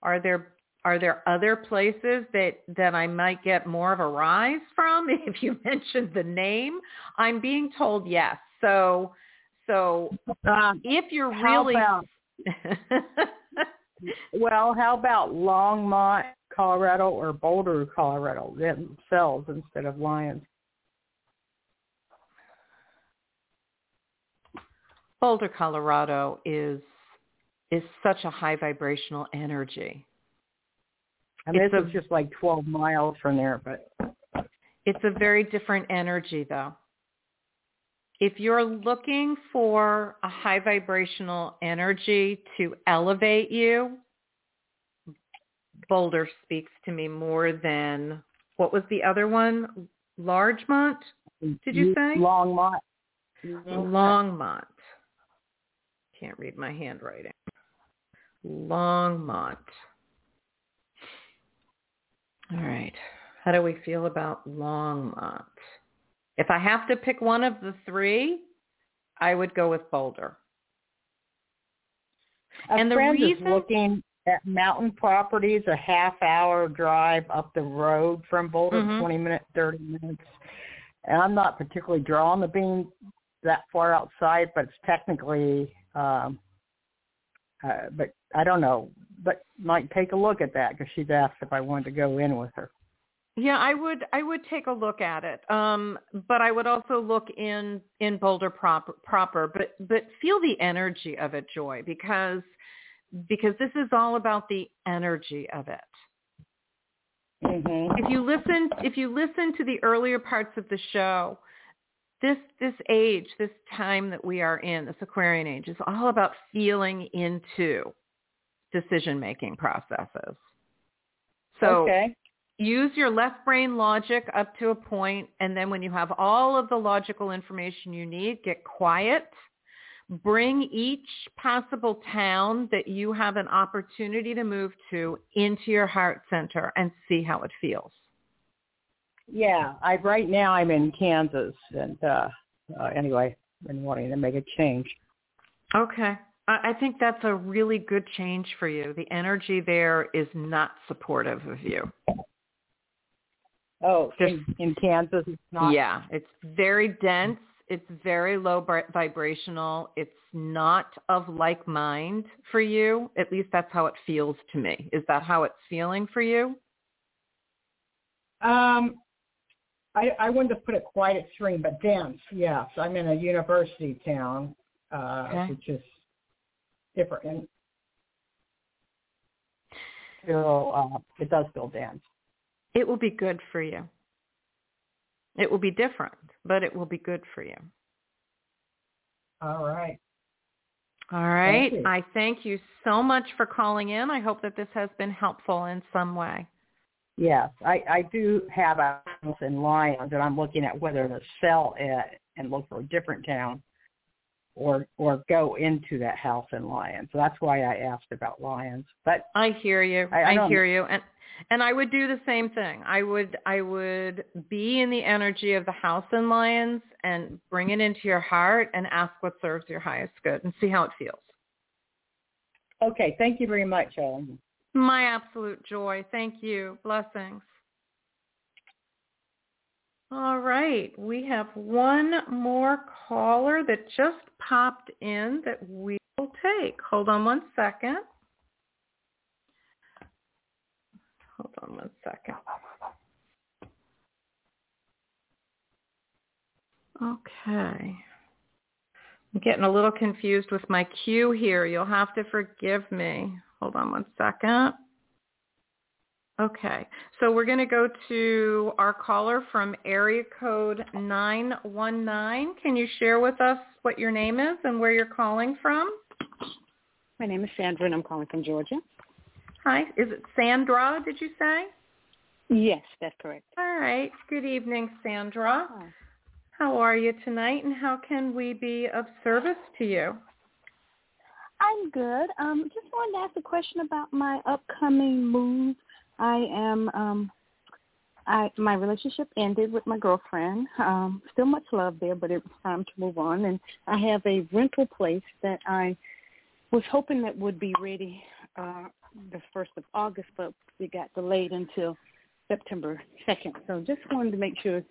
Are there are there other places that that I might get more of a rise from (laughs) if you mentioned the name? I'm being told yes. So so Uh, if you're really about, (laughs) well, how about Longmont, Colorado, or Boulder, Colorado themselves instead of Lyons? Boulder, Colorado is is such a high vibrational energy. And It's this a- is just like 12 miles from there, but It's a very different energy though. If you're looking for a high vibrational energy to elevate you, Boulder speaks to me more than what was the other one? Largemont? Did you say? Longmont? Mm-hmm. Longmont. Can't read my handwriting. Longmont. All right. How do we feel about Longmont? If I have to pick one of the three, I would go with Boulder. A And the reason- is looking at mountain properties, a half hour drive up the road from Boulder, Mhm. 20 minutes, 30 minutes. And I'm not particularly drawn to being that far outside, but it's technically, um, uh, but I don't know, but might take a look at that because she's asked if I wanted to go in with her. Yeah, I would I would take a look at it. Um, but I would also look in in Boulder proper proper, but but feel the energy of it, Joy, because because this is all about the energy of it. Mm-hmm. If you listen if you listen to the earlier parts of the show, this this age, this time that we are in, this Aquarian age, is all about feeling into decision making processes. So okay. use your left brain logic up to a point and then when you have all of the logical information you need get quiet bring each possible town that you have an opportunity to move to into your heart center and see how it feels Yeah, I right now I'm in Kansas, and uh, uh anyway, been wanting to make a change. okay I I think that's a really good change for you. The energy there is not supportive of you. Oh, Just- in, in Kansas, it's not. Yeah, it's very dense. It's very low vibrational. It's not of like mind for you. At least that's how it feels to me. Is that how it's feeling for you? Um, I I wouldn't have put it quite extreme, but dense. Yes, I'm in a university town, uh, Okay. which is different. And feel uh, it does feel dense. It will be good for you. It will be different, but it will be good for you. All right. All right. Thank I thank you so much for calling in. I hope that this has been helpful in some way. Yes, I, I do have a house in Lyons, and I'm looking at whether to sell it and look for a different town, or or go into that house in Lyons. So that's why I asked about Lyons. But I hear you. I- I I, hear you. And and I would do the same thing. I would I would be in the energy of the house in Lyons and bring it into your heart and ask what serves your highest good and see how it feels. okay, thank you very much, Ellen. My absolute joy. Thank you. Blessings. All right. We have one more caller that just popped in that we will take. Hold on one second. Hold on one second. Okay. I'm getting a little confused with my queue here. You'll have to forgive me. Hold on one second. Okay. So we're going to go to our caller from area code 919. Can you share with us what your name is and where you're calling from? My name is Sandra, and I'm calling from Georgia. Hi. Is it Sandra, did you say? Yes, that's correct. All right. Good evening, Sandra. Hi. How are you tonight and how can we be of service to you? I'm good. Um, just wanted to ask a question about my upcoming move. I am um I my relationship ended with my girlfriend. Um, still much love there, but it was time to move on and I have a rental place that I was hoping that would be ready uh the first of August, but it got delayed until September second. So just wanted to make sure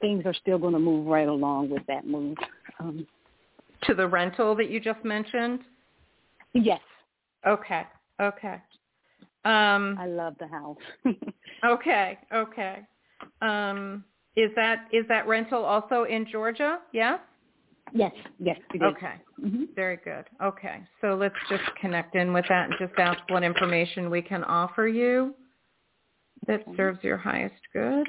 things are still going to move right along with that move. Um, To the rental that you just mentioned? Yes, Okay. Okay. Um I love the house. (laughs) Okay, okay. Um, is that is that rental also in Georgia? Yes. yes, yes. Okay, hmm very good. Okay, so let's just connect in with that and just ask what information we can offer you that serves your highest good.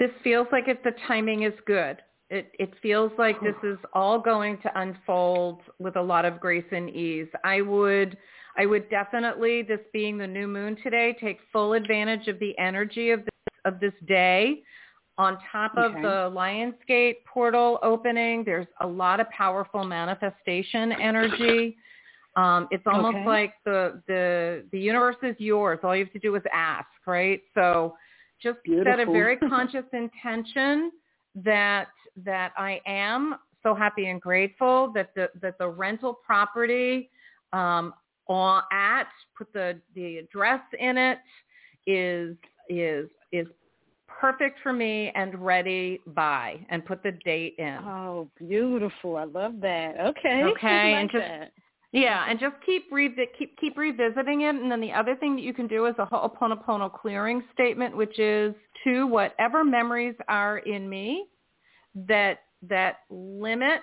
This feels like if the timing is good. It it feels like this is all going to unfold with a lot of grace and ease. I would I would definitely, this being the new moon today, take full advantage of the energy of this of this day. On top of Okay. the Lionsgate portal opening, there's a lot of powerful manifestation energy. Um, it's almost Okay. like the the the universe is yours. All you have to do is ask, right? So just set a very (laughs) conscious intention that that I am so happy and grateful that the that the rental property um, on, at put the the address in it is is is perfect for me and ready by and put the date in. Oh, beautiful! I love that. Okay. Okay, like and just- that. Yeah, and just keep revi- keep keep revisiting it. And then the other thing that you can do is a Ho'oponopono clearing statement, which is to whatever memories are in me that that limit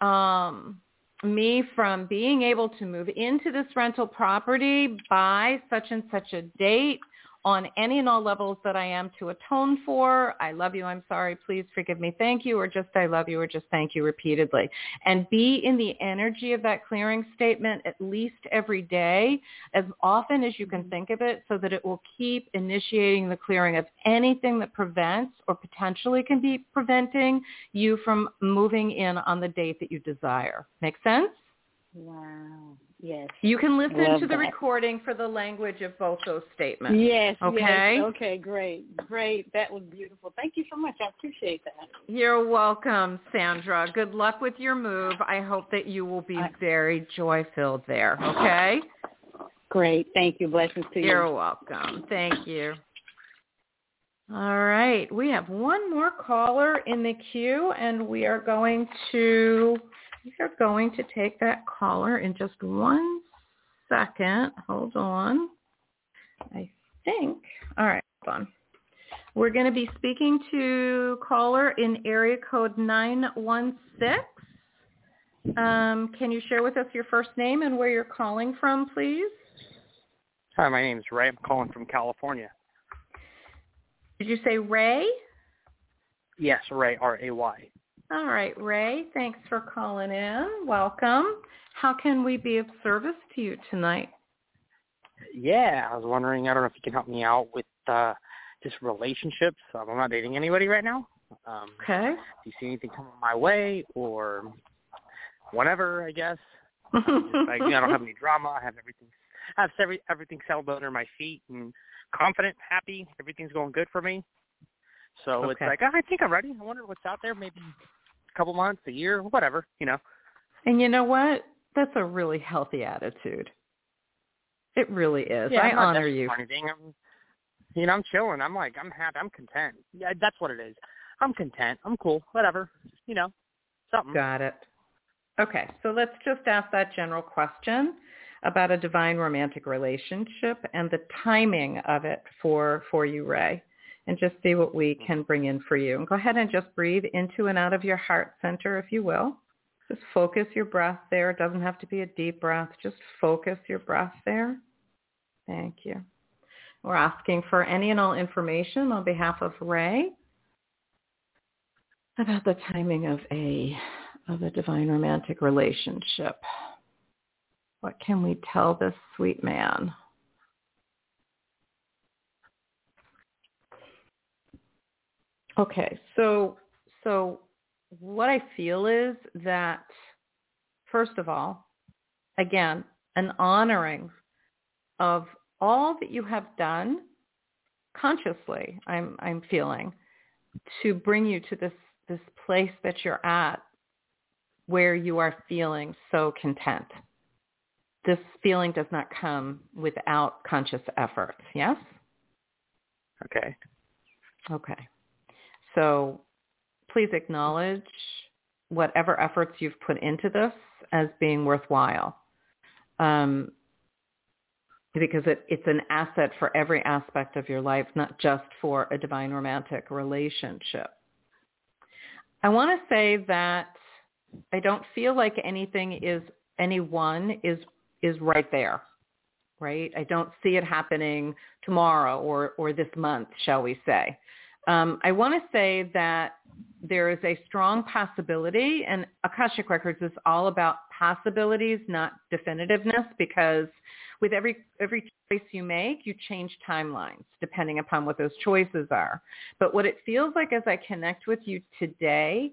um, me from being able to move into this rental property by such and such a date on any and all levels that I am to atone for. I love you. I'm sorry. Please forgive me. Thank you. Or just I love you. Or just thank you repeatedly. And be in the energy of that clearing statement at least every day, as often as you can mm-hmm. think of it, so that it will keep initiating the clearing of anything that prevents or potentially can be preventing you from moving in on the date that you desire. Make sense? Wow. Yes. You can listen Love to the that. recording for the language of both those statements. Yes. Okay. Yes. Okay. Great. Great. That was beautiful. Thank you so much. I appreciate that. You're welcome, Sandra. Good luck with your move. I hope that you will be I- very joy-filled there, okay? Great. Thank you. Blessings to you. You're welcome. Thank you. All right. We have one more caller in the queue and we are going to we are going to take that caller in just one second. Hold on. I think. All right, hold on. We're going to be speaking to caller in area code 916. Um, can you share with us your first name and where you're calling from, please? Hi, my name is Ray. I'm calling from California. Did you say Ray? Yes, Ray, R-A-Y. All right, Ray. Thanks for calling in. Welcome. How can we be of service to you tonight? Yeah, I was wondering, I don't know if you can help me out with uh, just relationships. Um, I'm not dating anybody right now. Um, Okay. Do you see anything coming my way or whatever, I guess? Um, just like, you know, I don't have any drama. I have everything. I have every, everything settled under my feet and confident, happy. Everything's going good for me. So it's Okay. like, I think I'm ready. I wonder what's out there. Maybe couple months, a year, whatever, you know. and you know what? That's a really healthy attitude. It really is. Yeah, I honor you. I'm, you know, I'm chilling. I'm like, I'm happy. I'm content. Yeah, that's what it is. I'm content. I'm cool. Whatever. You know, something. Got it. Okay, so let's just ask that general question about a divine romantic relationship and the timing of it for for you, Ray, and just see what we can bring in for you. And go ahead and just breathe into and out of your heart center, if you will. Just focus your breath there. It doesn't have to be a deep breath. Just focus your breath there. Thank you. We're asking for any and all information on behalf of Ray about the timing of a of a divine romantic relationship. What can we tell this sweet man? Okay, so so what I feel is that first of all, again, an honoring of all that you have done consciously, I'm I'm feeling to bring you to this this place that you're at where you are feeling so content. This feeling does not come without conscious effort. Yes? Okay. Okay. So please acknowledge whatever efforts you've put into this as being worthwhile. Um, because it, it's an asset for every aspect of your life, not just for a divine romantic relationship. I want to say that I don't feel like anything is anyone is is right there, right? I don't see it happening tomorrow or or this month, shall we say? Um, I want to say that there is a strong possibility, and Akashic Records is all about possibilities, not definitiveness, because with every every choice you make, you change timelines depending upon what those choices are. But what it feels like as I connect with you today,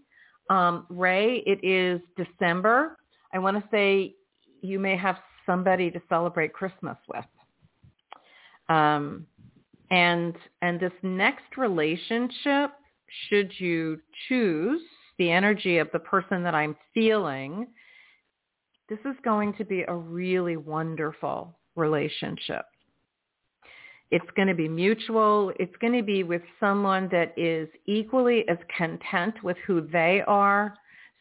um, Ray, it is December. I want to say you may have somebody to celebrate Christmas with. Um, and and this next relationship, should you choose the energy of the person that I'm feeling, this is going to be a really wonderful relationship. It's going to be mutual. It's going to be with someone that is equally as content with who they are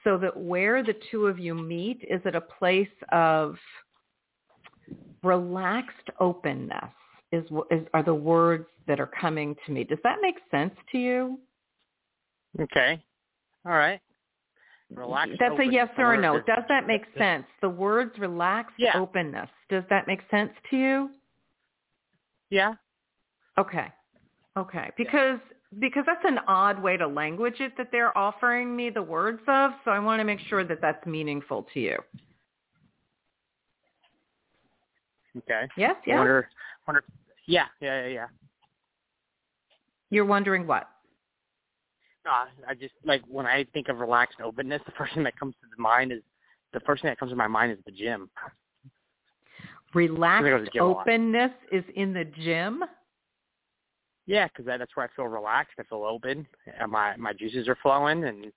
so that where the two of you meet is at a place of relaxed openness is, is are the words that are coming to me. Does that make sense to you? Okay. All right. Relax. That's a yes or a no. Does that make sense? The words relaxed Yeah. openness. Does that make sense to you? Yeah. Okay. Okay. Because because that's an odd way to language it that they're offering me the words of, so I want to make sure that that's meaningful to you. Okay. Yes, I. Wonder. Wonder. Yeah. Yeah. Yeah. Yeah. You're wondering what? No, I just like when I think of relaxed openness, the first thing that comes to the mind is the first thing that comes to my mind is the gym. Relaxed gym openness is in the gym. Yeah, because that, that's where I feel relaxed. I feel open. And my my juices are flowing, and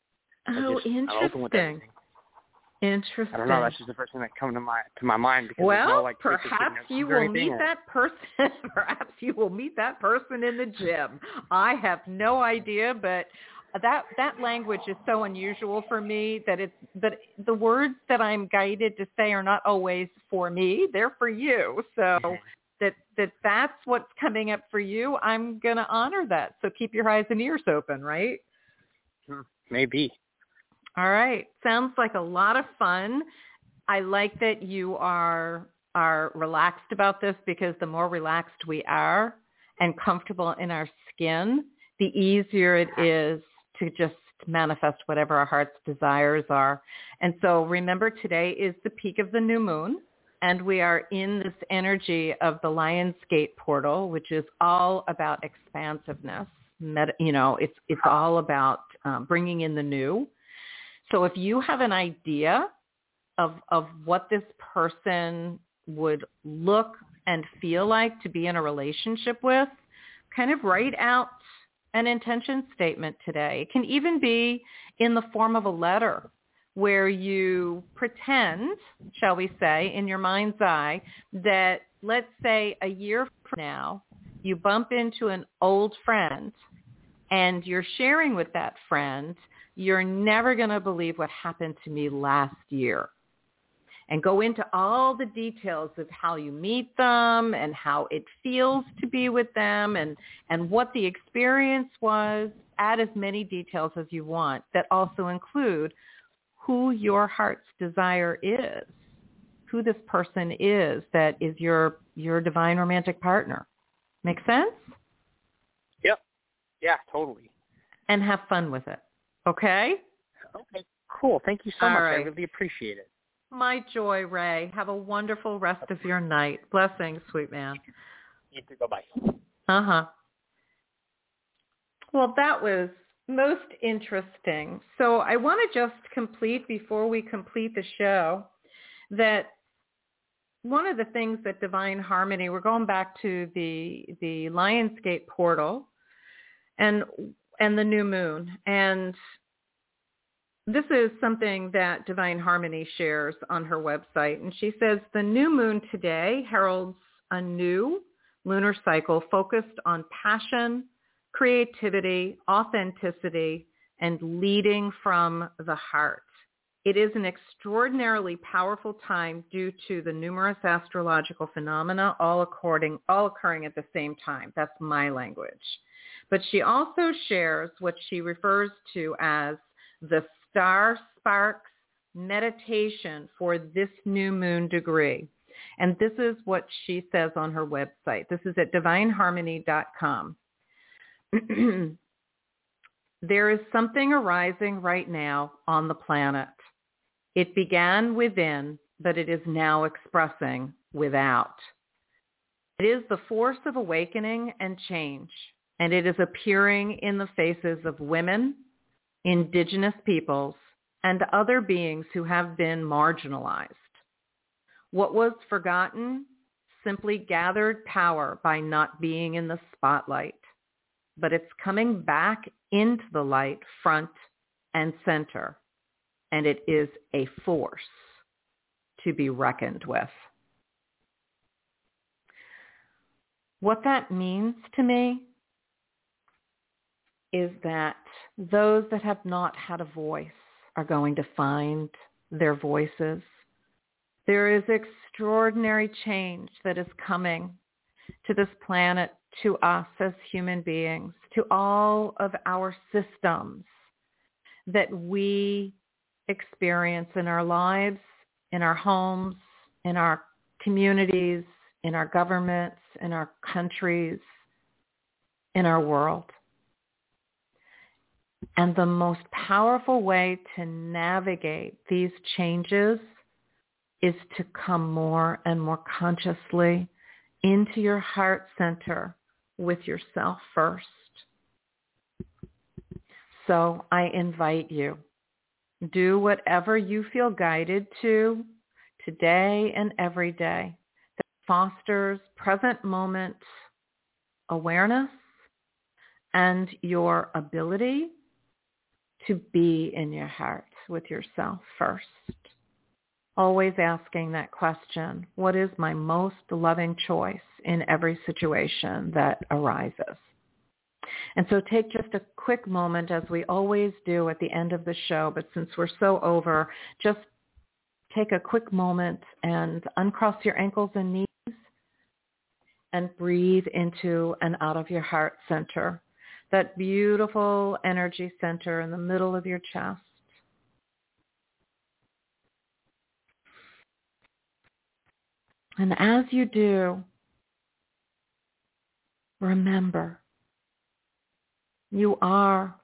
Oh, just, I'm open with interesting. Interesting. I don't know. That's just the first thing that comes to my to my mind because well, no, like perhaps you will meet or- that person. (laughs) perhaps you will meet that person in the gym. I have no idea, but that that language is so unusual for me that it's but the words that I'm guided to say are not always for me; they're for you. So that that that's what's coming up for you. I'm gonna honor that. So keep your eyes and ears open, right? Hmm, Maybe. All right. Sounds like a lot of fun. I like that you are are relaxed about this because the more relaxed we are and comfortable in our skin, the easier it is to just manifest whatever our heart's desires are. And so remember today is the peak of the new moon and we are in this energy of the Lionsgate portal, which is all about expansiveness. you know, it's it's all about um, bringing in the new. So if you have an idea of of what this person would look and feel like to be in a relationship with, kind of write out an intention statement today. It can even be in the form of a letter where you pretend, shall we say, in your mind's eye, that let's say a year from now, you bump into an old friend and you're sharing with that friend, you're never going to believe what happened to me last year and go into all the details of how you meet them and how it feels to be with them and, and what the experience was. Add as many details as you want that also include who your heart's desire is, who this person is that is your, your divine romantic partner. Make sense? Yep. Yeah, totally. And have fun with it. Okay? Okay. Cool. Thank you so All much. right. I really appreciate it. My joy, Ray. Have a wonderful rest of your night. Blessings, sweet man. You too. Bye-bye. Uh-huh. Well, that was most interesting. So I want to just complete before we complete the show that one of the things that Divine Harmony, we're going back to the the Lionsgate portal and and the new moon. And this is something that Divine Harmony shares on her website. And she says, the new moon today heralds a new lunar cycle focused on passion, creativity, authenticity, and leading from the heart. It is an extraordinarily powerful time due to the numerous astrological phenomena all according all occurring at the same time. That's my language. But she also shares what she refers to as the Star Sparks meditation for this new moon degree. And this is what she says on her website. This is at divineharmony.com. (clears throat) there is something arising right now on the planet. It began within, but it is now expressing without. It is the force of awakening and change, and it is appearing in the faces of women, indigenous peoples, and other beings who have been marginalized. What was forgotten simply gathered power by not being in the spotlight, but it's coming back into the light front and center, and it is a force to be reckoned with. What that means to me is that those that have not had a voice are going to find their voices. There is extraordinary change that is coming to this planet, to us as human beings, to all of our systems that we experience in our lives, in our homes, in our communities, in our governments, in our countries, in our world. And the most powerful way to navigate these changes is to come more and more consciously into your heart center with yourself first. So I invite you, do whatever you feel guided to today and every day that fosters present moment awareness and your ability to be in your heart with yourself first. Always asking that question, what is my most loving choice in every situation that arises? And so take just a quick moment as we always do at the end of the show, but since we're so over, just take a quick moment and uncross your ankles and knees and breathe into and out of your heart center that beautiful energy center in the middle of your chest. And as you do, remember, you are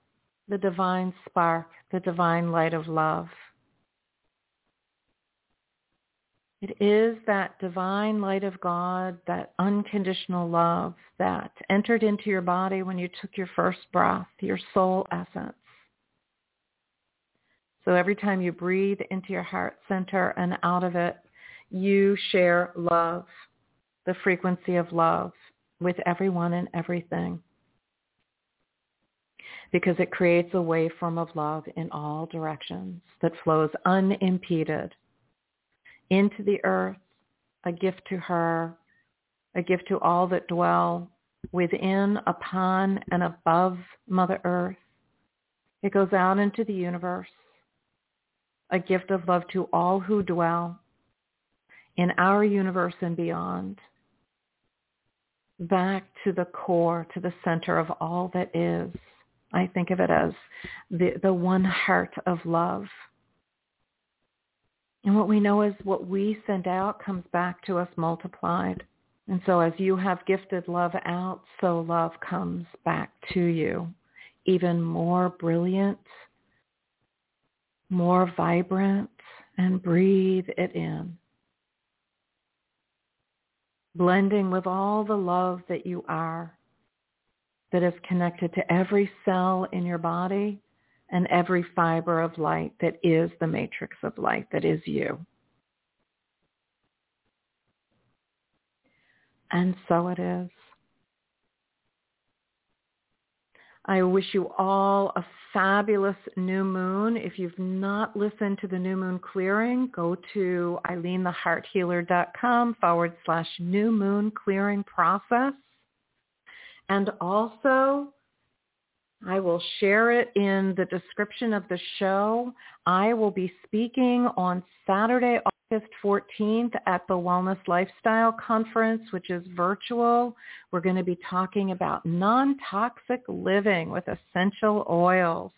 the divine spark, the divine light of love. It is that divine light of God, that unconditional love that entered into your body when you took your first breath, your soul essence. So every time you breathe into your heart center and out of it, you share love, the frequency of love with everyone and everything. Because it creates a waveform of love in all directions that flows unimpeded into the earth, a gift to her, a gift to all that dwell within, upon, and above Mother Earth. It goes out into the universe, a gift of love to all who dwell in our universe and beyond, back to the core, to the center of all that is. I think of it as the, the one heart of love. And what we know is what we send out comes back to us multiplied. And so as you have gifted love out, so love comes back to you, even more brilliant, more vibrant, and breathe it in. Blending with all the love that you are, that is connected to every cell in your body and every fiber of light that is the matrix of light that is you. And so it is. I wish you all a fabulous new moon. If you've not listened to the new moon clearing, go to ilenethehearthealer.com forward slash new moon clearing process. And also I will share it in the description of the show. I will be speaking on Saturday, August 14th at the Wellness Lifestyle Conference, which is virtual. We're going to be talking about non-toxic living with essential oils.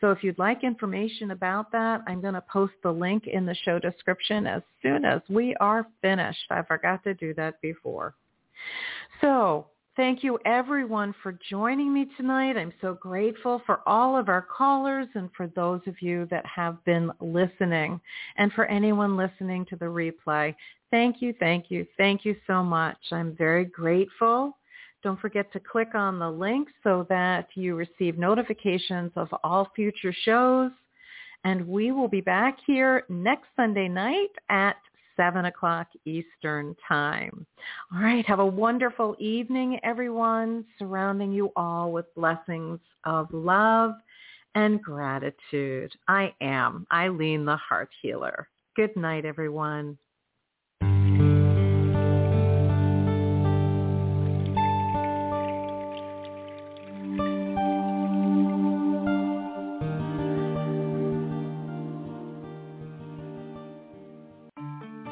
So if you'd like information about that, I'm going to post the link in the show description as soon as we are finished. I forgot to do that before. So Thank you everyone for joining me tonight. I'm so grateful for all of our callers and for those of you that have been listening and for anyone listening to the replay. Thank you, thank you, thank you so much. I'm very grateful. Don't forget to click on the link so that you receive notifications of all future shows. And we will be back here next Sunday night at 7 o'clock Eastern Time. All right. Have a wonderful evening, everyone, surrounding you all with blessings of love and gratitude. I am Ilene the Heart Healer. Good night, everyone.